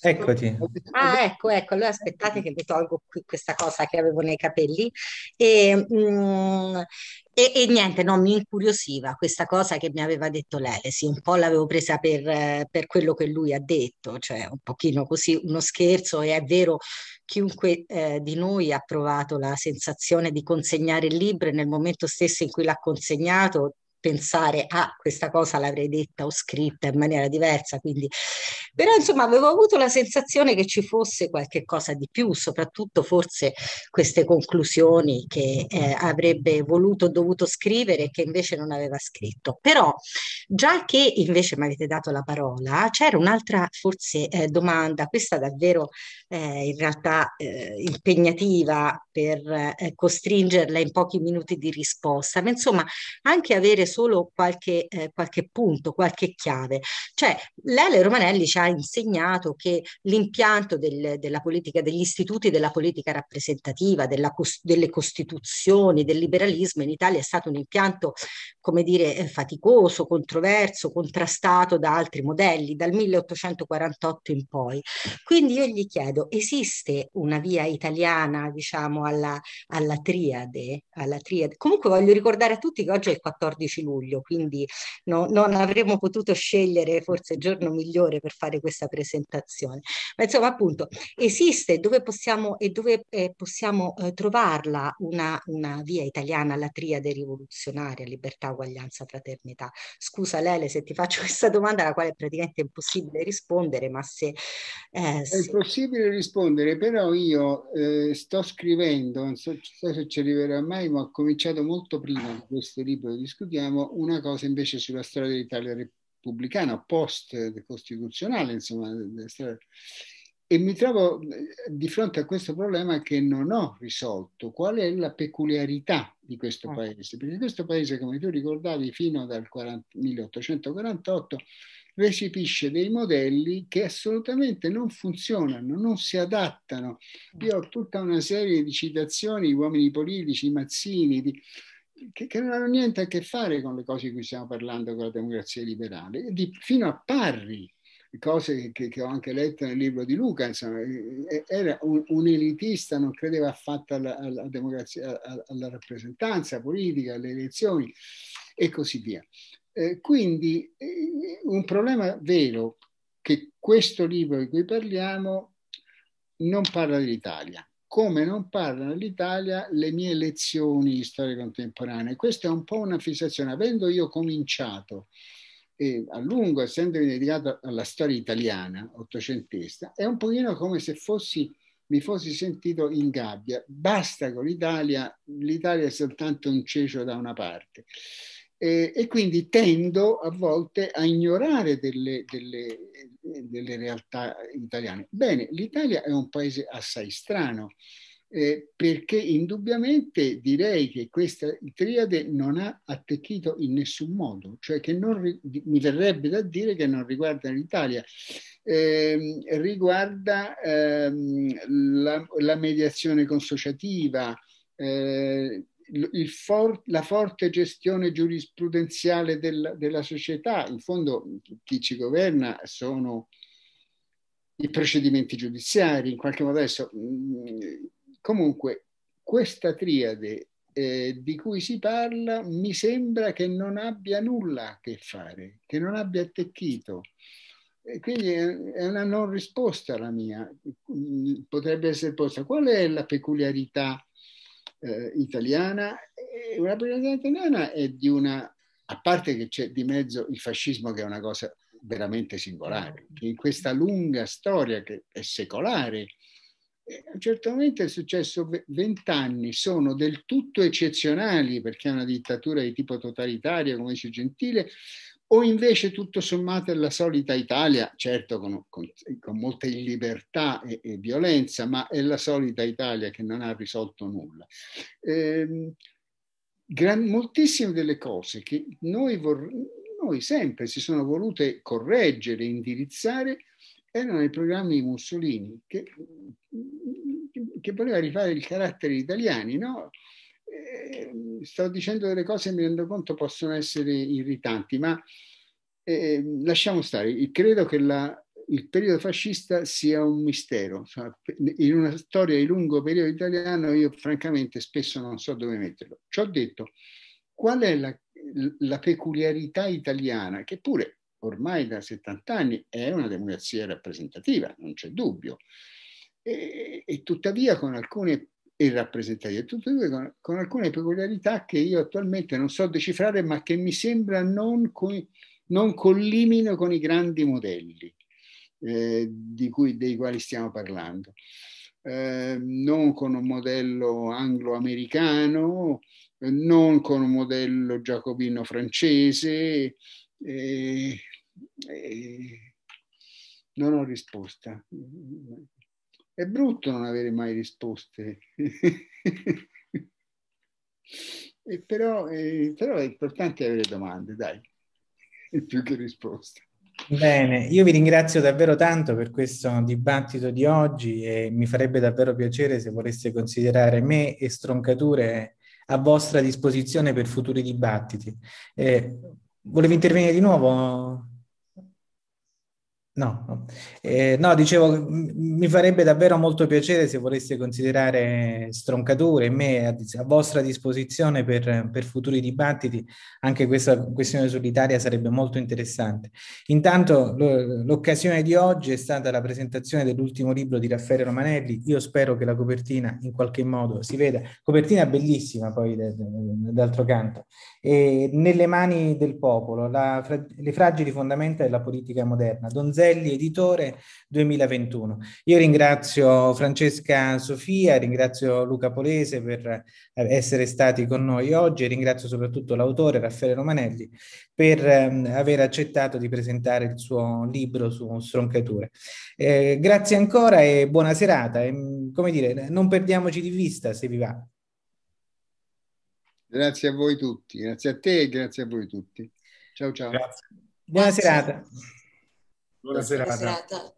Eccoti. Ah, ecco, ecco, allora aspettate che vi tolgo qui questa cosa che avevo nei capelli. E, mm, e, e niente, no, mi incuriosiva questa cosa che mi aveva detto Lelesi, un po' l'avevo presa per, per quello che lui ha detto, cioè un pochino così uno scherzo e è vero chiunque eh, di noi ha provato la sensazione di consegnare il libro e nel momento stesso in cui l'ha consegnato pensare a ah, questa cosa l'avrei detta o scritta in maniera diversa, quindi. Però insomma avevo avuto la sensazione che ci fosse qualche cosa di più, soprattutto forse queste conclusioni che eh, avrebbe voluto dovuto scrivere e che invece non aveva scritto. Però già che invece mi avete dato la parola, c'era un'altra forse eh, domanda, questa davvero eh, in realtà eh, impegnativa per eh, costringerla in pochi minuti di risposta, ma insomma anche avere solo qualche, eh, qualche punto, qualche chiave. Cioè, Lele Romanelli ci ha insegnato che l'impianto del, della politica, degli istituti della politica rappresentativa, della, delle costituzioni, del liberalismo in Italia è stato un impianto, come dire, eh, faticoso, controverso, contrastato da altri modelli, dal 1848 in poi. Quindi io gli chiedo, esiste una via italiana, diciamo, alla, alla triade, alla triade? Comunque voglio ricordare a tutti che oggi è il 14 luglio, quindi no, non avremmo potuto scegliere forse il giorno migliore per fare questa presentazione. Ma insomma, appunto, esiste dove possiamo e dove eh, possiamo eh, trovarla una, una, via italiana alla triade rivoluzionaria, libertà, uguaglianza, fraternità. Scusa Lele se ti faccio <laughs> questa domanda alla quale è praticamente impossibile rispondere, ma se... Eh, è impossibile rispondere, però io eh, sto scrivendo, non so, se ci arriverà mai, ma ho cominciato molto prima di questo libro che discutiamo, una cosa invece sulla storia dell'Italia repubblicana, post-costituzionale, insomma. E mi trovo eh, di fronte a questo problema che non ho risolto. Qual è la peculiarità di questo ah. paese? Perché questo paese, come tu ricordavi, fino dal 40, 1848 recepisce dei modelli che assolutamente non funzionano, non si adattano. Io ho tutta una serie di citazioni, uomini politici, Mazzini, di, che, che, non hanno niente a che fare con le cose di cui stiamo parlando con la democrazia liberale, di, fino a Parri, cose che, che, ho anche letto nel libro di Luca, insomma, era un, un elitista, non credeva affatto alla, alla democrazia, alla rappresentanza politica, alle elezioni e così via. Eh, quindi eh, un problema vero che questo libro di cui parliamo non parla dell'Italia, come non parlano l'Italia le mie lezioni di storia contemporanea. Questa è un po' una fissazione. Avendo io cominciato eh, a lungo, essendomi dedicato alla storia italiana, ottocentesca, è un pochino come se fossi, mi fossi sentito in gabbia. Basta con l'Italia, l'Italia è soltanto un cecio da una parte. Eh, e quindi tendo a volte a ignorare delle, delle, delle realtà italiane. Bene, l'Italia è un paese assai strano. Eh, perché indubbiamente direi che questa triade non ha attecchito in nessun modo, cioè che non, mi verrebbe da dire che non riguarda l'Italia, eh, riguarda ehm, la, la, mediazione consociativa, eh, for, la forte gestione giurisprudenziale del, della società, in fondo chi ci governa sono i procedimenti giudiziari, in qualche modo adesso. Mm, comunque, questa triade eh, di cui si parla mi sembra che non abbia nulla a che fare, che non abbia attecchito. Quindi è una non risposta la mia. Mm, potrebbe essere posta. Qual è la peculiarità eh, italiana. E una peculiarità italiana è di una, a parte che c'è di mezzo il fascismo che è una cosa veramente singolare, in questa lunga storia che è secolare, momento è successo vent'anni, sono del tutto eccezionali perché è una dittatura di tipo totalitario, come dice Gentile, o invece tutto sommato è la solita Italia, certo con, con, con molta illibertà e, e, violenza, ma è la solita Italia che non ha risolto nulla. Eh, gran, moltissime delle cose che noi, vor, noi sempre si sono volute correggere, indirizzare, erano i programmi di Mussolini, che, che voleva rifare il carattere italiani, no? eh, sto dicendo delle cose mi rendo conto possono essere irritanti, ma eh, lasciamo stare. Credo che la, il periodo fascista sia un mistero. In una storia di lungo periodo italiano io francamente spesso non so dove metterlo. Ci ho detto, qual è la, la peculiarità italiana, che pure ormai da 70 anni è una democrazia rappresentativa, non c'è dubbio, e, e tuttavia con alcune e rappresentative, tuttavia con, con, alcune peculiarità che io attualmente non so decifrare, ma che mi sembra non, co, non collimino con i grandi modelli eh, cui, dei quali stiamo parlando. Eh, non con un modello anglo-americano, non con un modello giacobino francese. Eh, eh, non ho risposta. È brutto non avere mai risposte. e però, eh, però è importante avere domande, dai, più che risposte. Bene, io vi ringrazio davvero tanto per questo dibattito di oggi e mi farebbe davvero piacere se volesse considerare me e Stroncature a vostra disposizione per futuri dibattiti. Eh, volevi intervenire di nuovo? No. Eh, no, dicevo, mi farebbe davvero molto piacere se volesse considerare Stroncature e me a, a vostra disposizione per, per, futuri dibattiti. Anche questa questione solitaria sarebbe molto interessante. Intanto lo, l'occasione di oggi è stata la presentazione dell'ultimo libro di Raffaele Romanelli. Io spero che la copertina in qualche modo si veda. Copertina bellissima poi d'altro canto. E nelle mani del popolo, la, le fragili fondamenta della politica moderna. Donzelli Castelli, editore 2021. Io ringrazio Francesca Sofia, ringrazio Luca Polese per essere stati con noi oggi e ringrazio soprattutto l'autore Raffaele Romanelli per ehm, aver accettato di presentare il suo libro su stroncature. Eh, grazie ancora e buona serata. E, mm, come dire, non perdiamoci di vista se vi va. Grazie a voi tutti, grazie a te e grazie a voi tutti. Ciao ciao. Grazie. Buona grazie. serata. Buona serata.